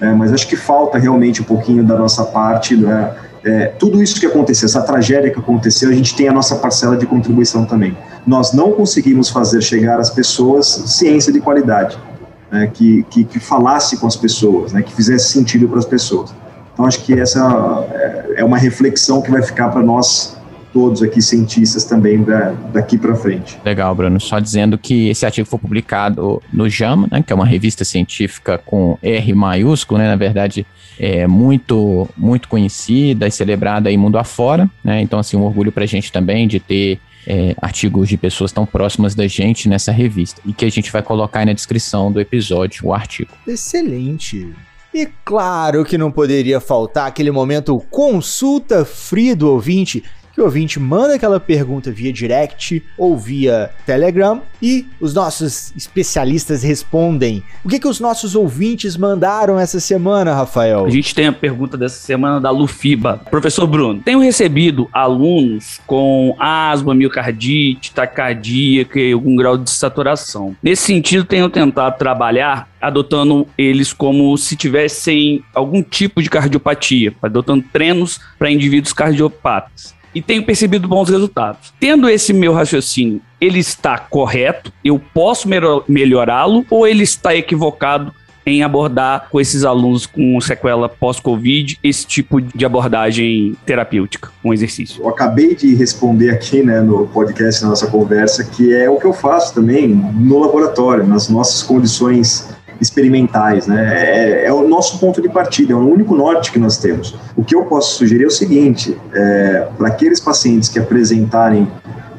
Né? Mas acho que falta realmente um pouquinho da nossa parte, né? É, tudo isso que aconteceu, essa tragédia que aconteceu, a gente tem a nossa parcela de contribuição também. Nós não conseguimos fazer chegar às pessoas ciência de qualidade, né, que, que, que, falasse com as pessoas, né, que fizesse sentido para as pessoas. Então, acho que essa é, é uma reflexão que vai ficar para nós todos aqui cientistas também da, daqui para frente. Legal, Bruno. Só dizendo que esse artigo foi publicado no JAMA, né, que é uma revista científica com R maiúsculo, né, na verdade é muito muito conhecida e celebrada aí mundo afora, né? Então assim um orgulho para a gente também de ter é, artigos de pessoas tão próximas da gente nessa revista e que a gente vai colocar aí na descrição do episódio o artigo. Excelente. E claro que não poderia faltar aquele momento consulta free do ouvinte que o ouvinte manda aquela pergunta via direct ou via Telegram e os nossos especialistas respondem. O que, que os nossos ouvintes mandaram essa semana, Rafael? A gente tem a pergunta dessa semana da Lufiba. Professor Bruno, tenho recebido alunos com asma, miocardite, taquicardia e algum grau de saturação. Nesse sentido, tenho tentado trabalhar adotando eles como se tivessem algum tipo de cardiopatia, adotando treinos para indivíduos cardiopatas e tenho percebido bons resultados. Tendo esse meu raciocínio, ele está correto, eu posso melhorá-lo ou ele está equivocado em abordar com esses alunos com sequela pós-Covid esse tipo de abordagem terapêutica, um exercício? Eu acabei de responder aqui né, no podcast, na nossa conversa, que é o que eu faço também no laboratório, nas nossas condições experimentais, né? É, é, o nosso ponto de partida, é o único norte que nós temos. O que eu posso sugerir é o seguinte: é, para aqueles pacientes que apresentarem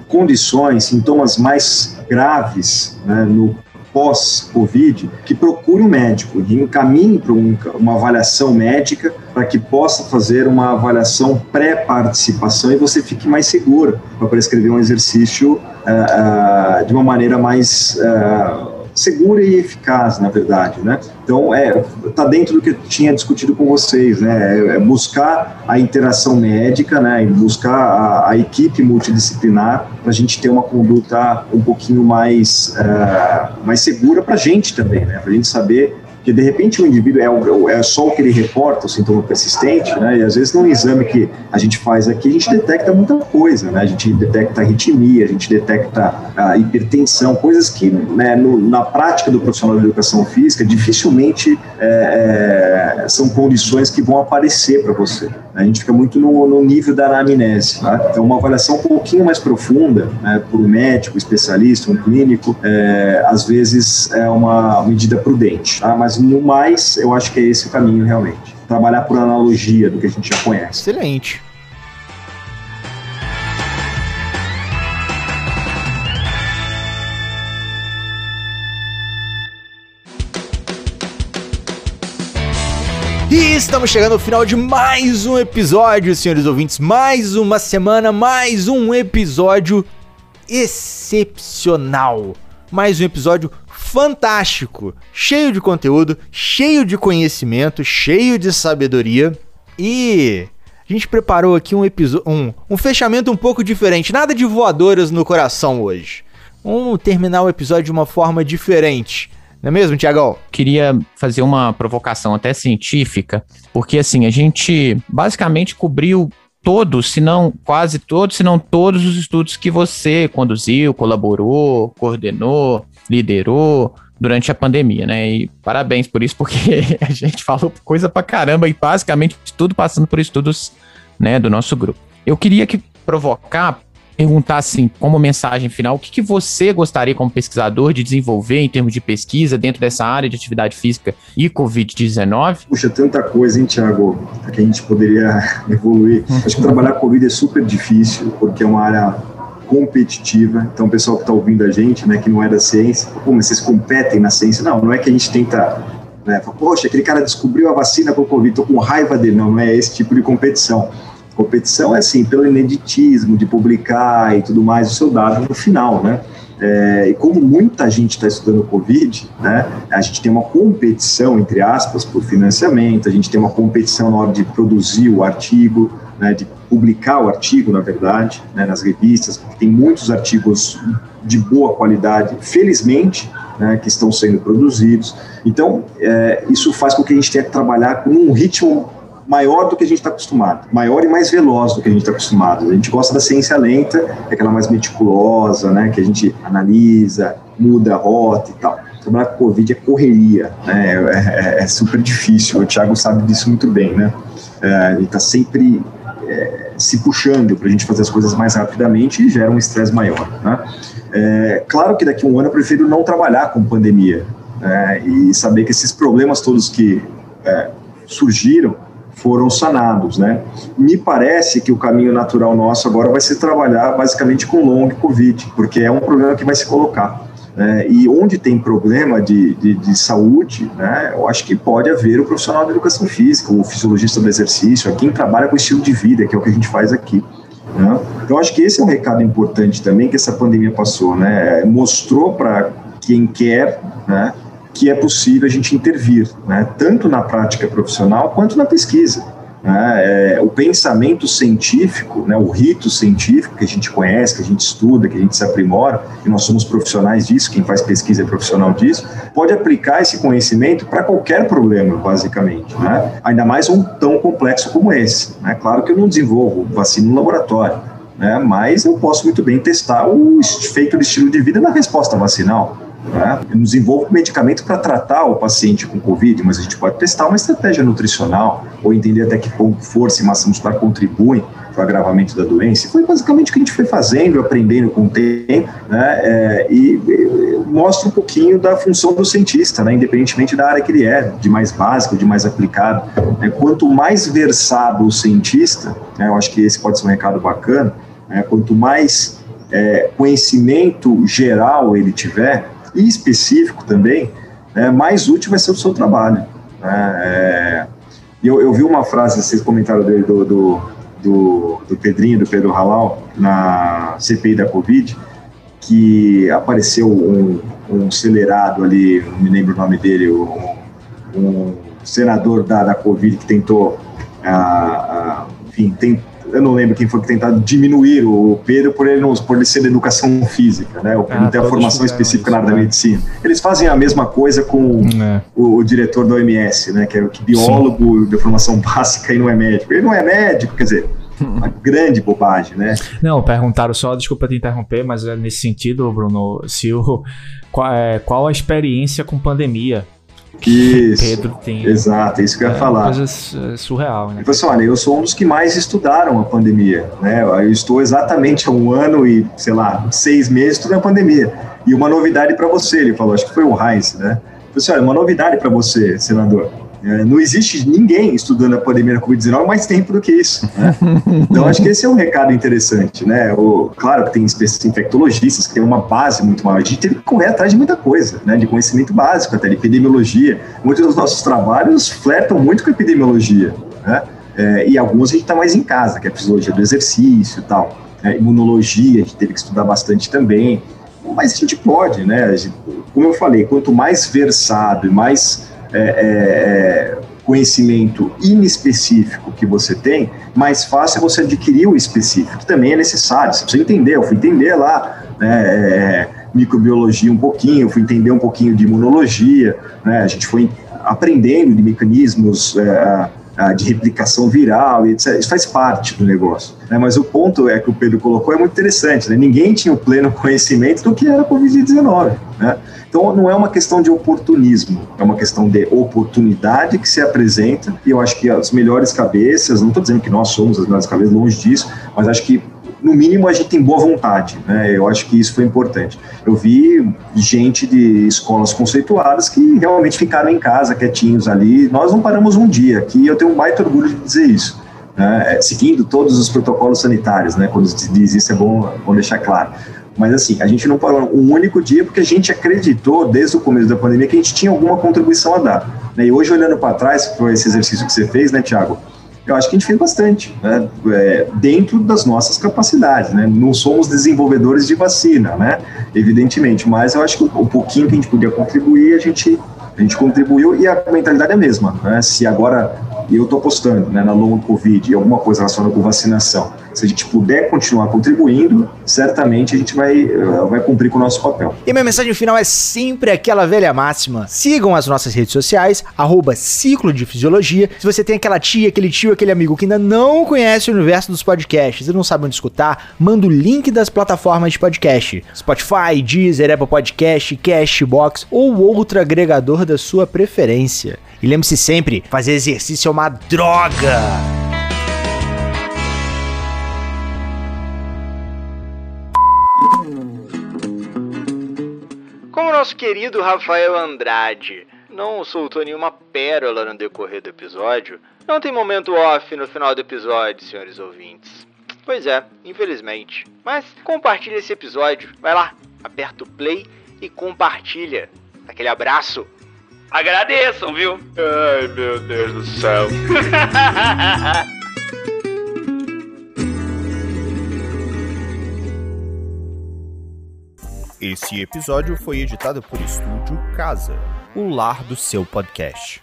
condições, sintomas mais graves né, no pós-Covid, que procure um médico e encaminhe para um, uma avaliação médica para que possa fazer uma avaliação pré-participação e você fique mais seguro para prescrever um exercício uh, uh, de uma maneira mais uh, segura e eficaz, na verdade, né? Então, é, tá dentro do que eu tinha discutido com vocês, né? É, é buscar a interação médica, né? E buscar a, a equipe multidisciplinar para a gente ter uma conduta um pouquinho mais, uh, mais segura para a gente também, né? Para a gente saber que de repente o indivíduo é, é só o que ele reporta, o sintoma persistente, né? E às vezes no exame que a gente faz aqui, a gente detecta muita coisa, né? A gente detecta arritmia, a gente detecta a hipertensão, coisas que né, no, na prática do profissional de educação física dificilmente é, é, são condições que vão aparecer para você. A gente fica muito no, no nível da anamnese, tá? Então uma avaliação um pouquinho mais profunda, né, por um médico, especialista, um clínico, é, às vezes é uma medida prudente, tá? Mas no mais, eu acho que é esse o caminho realmente. Trabalhar por analogia do que a gente já conhece. Excelente. E estamos chegando ao final de mais um episódio, senhores ouvintes. Mais uma semana, mais um episódio excepcional. Mais um episódio fantástico, cheio de conteúdo, cheio de conhecimento, cheio de sabedoria e a gente preparou aqui um episódio, um, um fechamento um pouco diferente, nada de voadoras no coração hoje. Vamos terminar o episódio de uma forma diferente. Não é mesmo, Tiagão? Queria fazer uma provocação até científica, porque assim, a gente basicamente cobriu todos, se não quase todos, se não todos os estudos que você conduziu, colaborou, coordenou, liderou durante a pandemia, né? E parabéns por isso, porque a gente falou coisa pra caramba e basicamente tudo passando por estudos, né, do nosso grupo. Eu queria que provocar perguntar assim, como mensagem final, o que, que você gostaria como pesquisador de desenvolver em termos de pesquisa dentro dessa área de atividade física e Covid-19? Puxa, tanta coisa, hein, Thiago, que a gente poderia evoluir. Acho que trabalhar com Covid é super difícil, porque é uma área competitiva. Então, o pessoal que está ouvindo a gente, né, que não é da ciência, pô, mas vocês competem na ciência. Não, não é que a gente tenta, né, poxa, aquele cara descobriu a vacina para o Covid, estou com raiva dele. Não, não é esse tipo de competição. Competição é assim, pelo ineditismo de publicar e tudo mais, o seu dado no final, né? É, e como muita gente está estudando Covid, né, a gente tem uma competição, entre aspas, por financiamento, a gente tem uma competição na hora de produzir o artigo, né, de publicar o artigo, na verdade, né, nas revistas, porque tem muitos artigos de boa qualidade, felizmente, né, que estão sendo produzidos. Então, é, isso faz com que a gente tenha que trabalhar com um ritmo maior do que a gente está acostumado, maior e mais veloz do que a gente está acostumado. A gente gosta da ciência lenta, é aquela mais meticulosa, né, que a gente analisa, muda a rota e tal. Trabalhar com Covid é correria, né, é, é, é super difícil, o Thiago sabe disso muito bem, né, é, ele está sempre é, se puxando para a gente fazer as coisas mais rapidamente e gera um estresse maior, né. É, claro que daqui a um ano eu prefiro não trabalhar com pandemia, né, e saber que esses problemas todos que surgiram foram sanados, né? Me parece que o caminho natural nosso agora vai ser trabalhar basicamente com long COVID, porque é um problema que vai se colocar. Né? E onde tem problema de, de, de, saúde, né, eu acho que pode haver o profissional da educação física, o fisiologista do exercício, quem trabalha com estilo de vida, que é o que a gente faz aqui. Né? Então, acho que esse é um recado importante também que essa pandemia passou, né? Mostrou para quem quer, né, que é possível a gente intervir, né, tanto na prática profissional quanto na pesquisa. Né, é, o pensamento científico, né, o rito científico que a gente conhece, que a gente estuda, que a gente se aprimora, e nós somos profissionais disso, quem faz pesquisa é profissional disso, pode aplicar esse conhecimento para qualquer problema, basicamente. Né, ainda mais um tão complexo como esse. Né, claro que eu não desenvolvo vacina no laboratório, né, mas eu posso muito bem testar o efeito do estilo de vida na resposta vacinal. Né? Eu não desenvolvo medicamento para tratar o paciente com Covid, mas a gente pode testar uma estratégia nutricional ou entender até que ponto força e massa muscular contribuem para o agravamento da doença. E foi basicamente o que a gente foi fazendo, aprendendo com o tempo, né? É, e, e, mostra um pouquinho da função do cientista, né? independentemente da área que ele é, de mais básico, de mais aplicado. Né? Quanto mais versado o cientista, né? eu acho que esse pode ser um recado bacana, né? quanto mais é, conhecimento geral ele tiver, e específico também, né, mais útil vai ser o seu trabalho. Né? É, eu, eu vi uma frase, vocês comentaram dele, do, do, do, do Pedrinho, do Pedro Halal, na CPI da Covid, que apareceu um, um acelerado ali, não me lembro o nome dele, um, um senador da, da Covid que tentou, ah, ah, enfim, tem, eu não lembro quem foi que tentou diminuir o Pedro por ele não por ele ser da educação física, né? Ah, não ter a formação específica na área da né? medicina. Eles fazem a mesma coisa com é. o, o, diretor da OMS, né? Que é que biólogo Sim. de formação básica e não é médico. Ele não é médico, quer dizer, uma grande bobagem, né? Não, perguntaram só, desculpa te interromper, mas é nesse sentido, Bruno, se o, qual, é, qual a experiência com pandemia? Isso. Pedro tem. Exato, é isso que eu ia é, falar. Coisa surreal, né? Ele falou assim: olha, eu sou um dos que mais estudaram a pandemia, né? Eu estou exatamente há um ano e, sei lá, seis meses estudando a pandemia. E uma novidade para você, ele falou, acho que foi o Heinz, né? Ele falou assim: olha, uma novidade para você, senador. É, não existe ninguém estudando a pandemia da Covid-19 mais tempo do que isso. Né? Então, acho que esse é um recado interessante. Né? O, claro que tem infectologistas que têm uma base muito maior. A gente teve que correr atrás de muita coisa, né? de conhecimento básico, até de epidemiologia. Muitos dos nossos trabalhos flertam muito com a epidemiologia. Né? É, e alguns a gente está mais em casa, que é a fisiologia do exercício e tal. É, imunologia, a gente teve que estudar bastante também. Mas a gente pode, né? Gente, como eu falei, quanto mais versado e mais é, é, é, conhecimento inespecífico que você tem, mais fácil é você adquirir o específico, que também é necessário. Você precisa entender, eu fui entender lá, né, é, microbiologia um pouquinho, fui entender um pouquinho de imunologia, né? A gente foi aprendendo de mecanismos é, de replicação viral, etc. Isso faz parte do negócio. Né? Mas o ponto é que o Pedro colocou é muito interessante. Né? Ninguém tinha o pleno conhecimento do que era a Covid-19. Né? Então, não é uma questão de oportunismo, é uma questão de oportunidade que se apresenta. E eu acho que as melhores cabeças, não estou dizendo que nós somos as melhores cabeças, longe disso, mas acho que no mínimo a gente tem boa vontade, né? Eu acho que isso foi importante. Eu vi gente de escolas conceituadas que realmente ficaram em casa quietinhos ali. Nós não paramos um dia aqui, eu tenho um baita orgulho de dizer isso. Né? É, seguindo todos os protocolos sanitários, né? Quando diz isso é bom, bom deixar claro. Mas assim, a gente não parou um único dia porque a gente acreditou desde o começo da pandemia que a gente tinha alguma contribuição a dar. Né? E hoje, olhando para trás, foi esse exercício que você fez, né, Tiago? eu acho que a gente fez bastante, né? é, dentro das nossas capacidades, né? Não somos desenvolvedores de vacina, né? Evidentemente, mas eu acho que o pouquinho que a gente podia contribuir, a gente, a gente contribuiu e a mentalidade é a mesma, né? Se agora eu estou apostando né, na long Covid e alguma coisa relacionada com vacinação, se a gente puder continuar contribuindo, certamente a gente vai, eh, vai cumprir com o nosso papel. E minha mensagem final é sempre aquela velha máxima. Sigam as nossas redes sociais, arroba Ciclo de Fisiologia. Se você tem aquela tia, aquele tio, aquele amigo que ainda não conhece o universo dos podcasts e não sabe onde escutar, manda o link das plataformas de podcast. Spotify, Deezer, Apple Podcast, Cashbox ou outro agregador da sua preferência. E lembre-se sempre, fazer exercício é uma droga! Nosso querido Rafael Andrade não soltou nenhuma pérola no decorrer do episódio, não tem momento off no final do episódio, senhores ouvintes. Pois é, infelizmente. Mas compartilha esse episódio. Vai lá, aperta o play e compartilha. Aquele abraço. Agradeçam, viu? Ai, meu Deus do céu. Esse episódio foi editado por Estúdio Casa, o lar do seu podcast.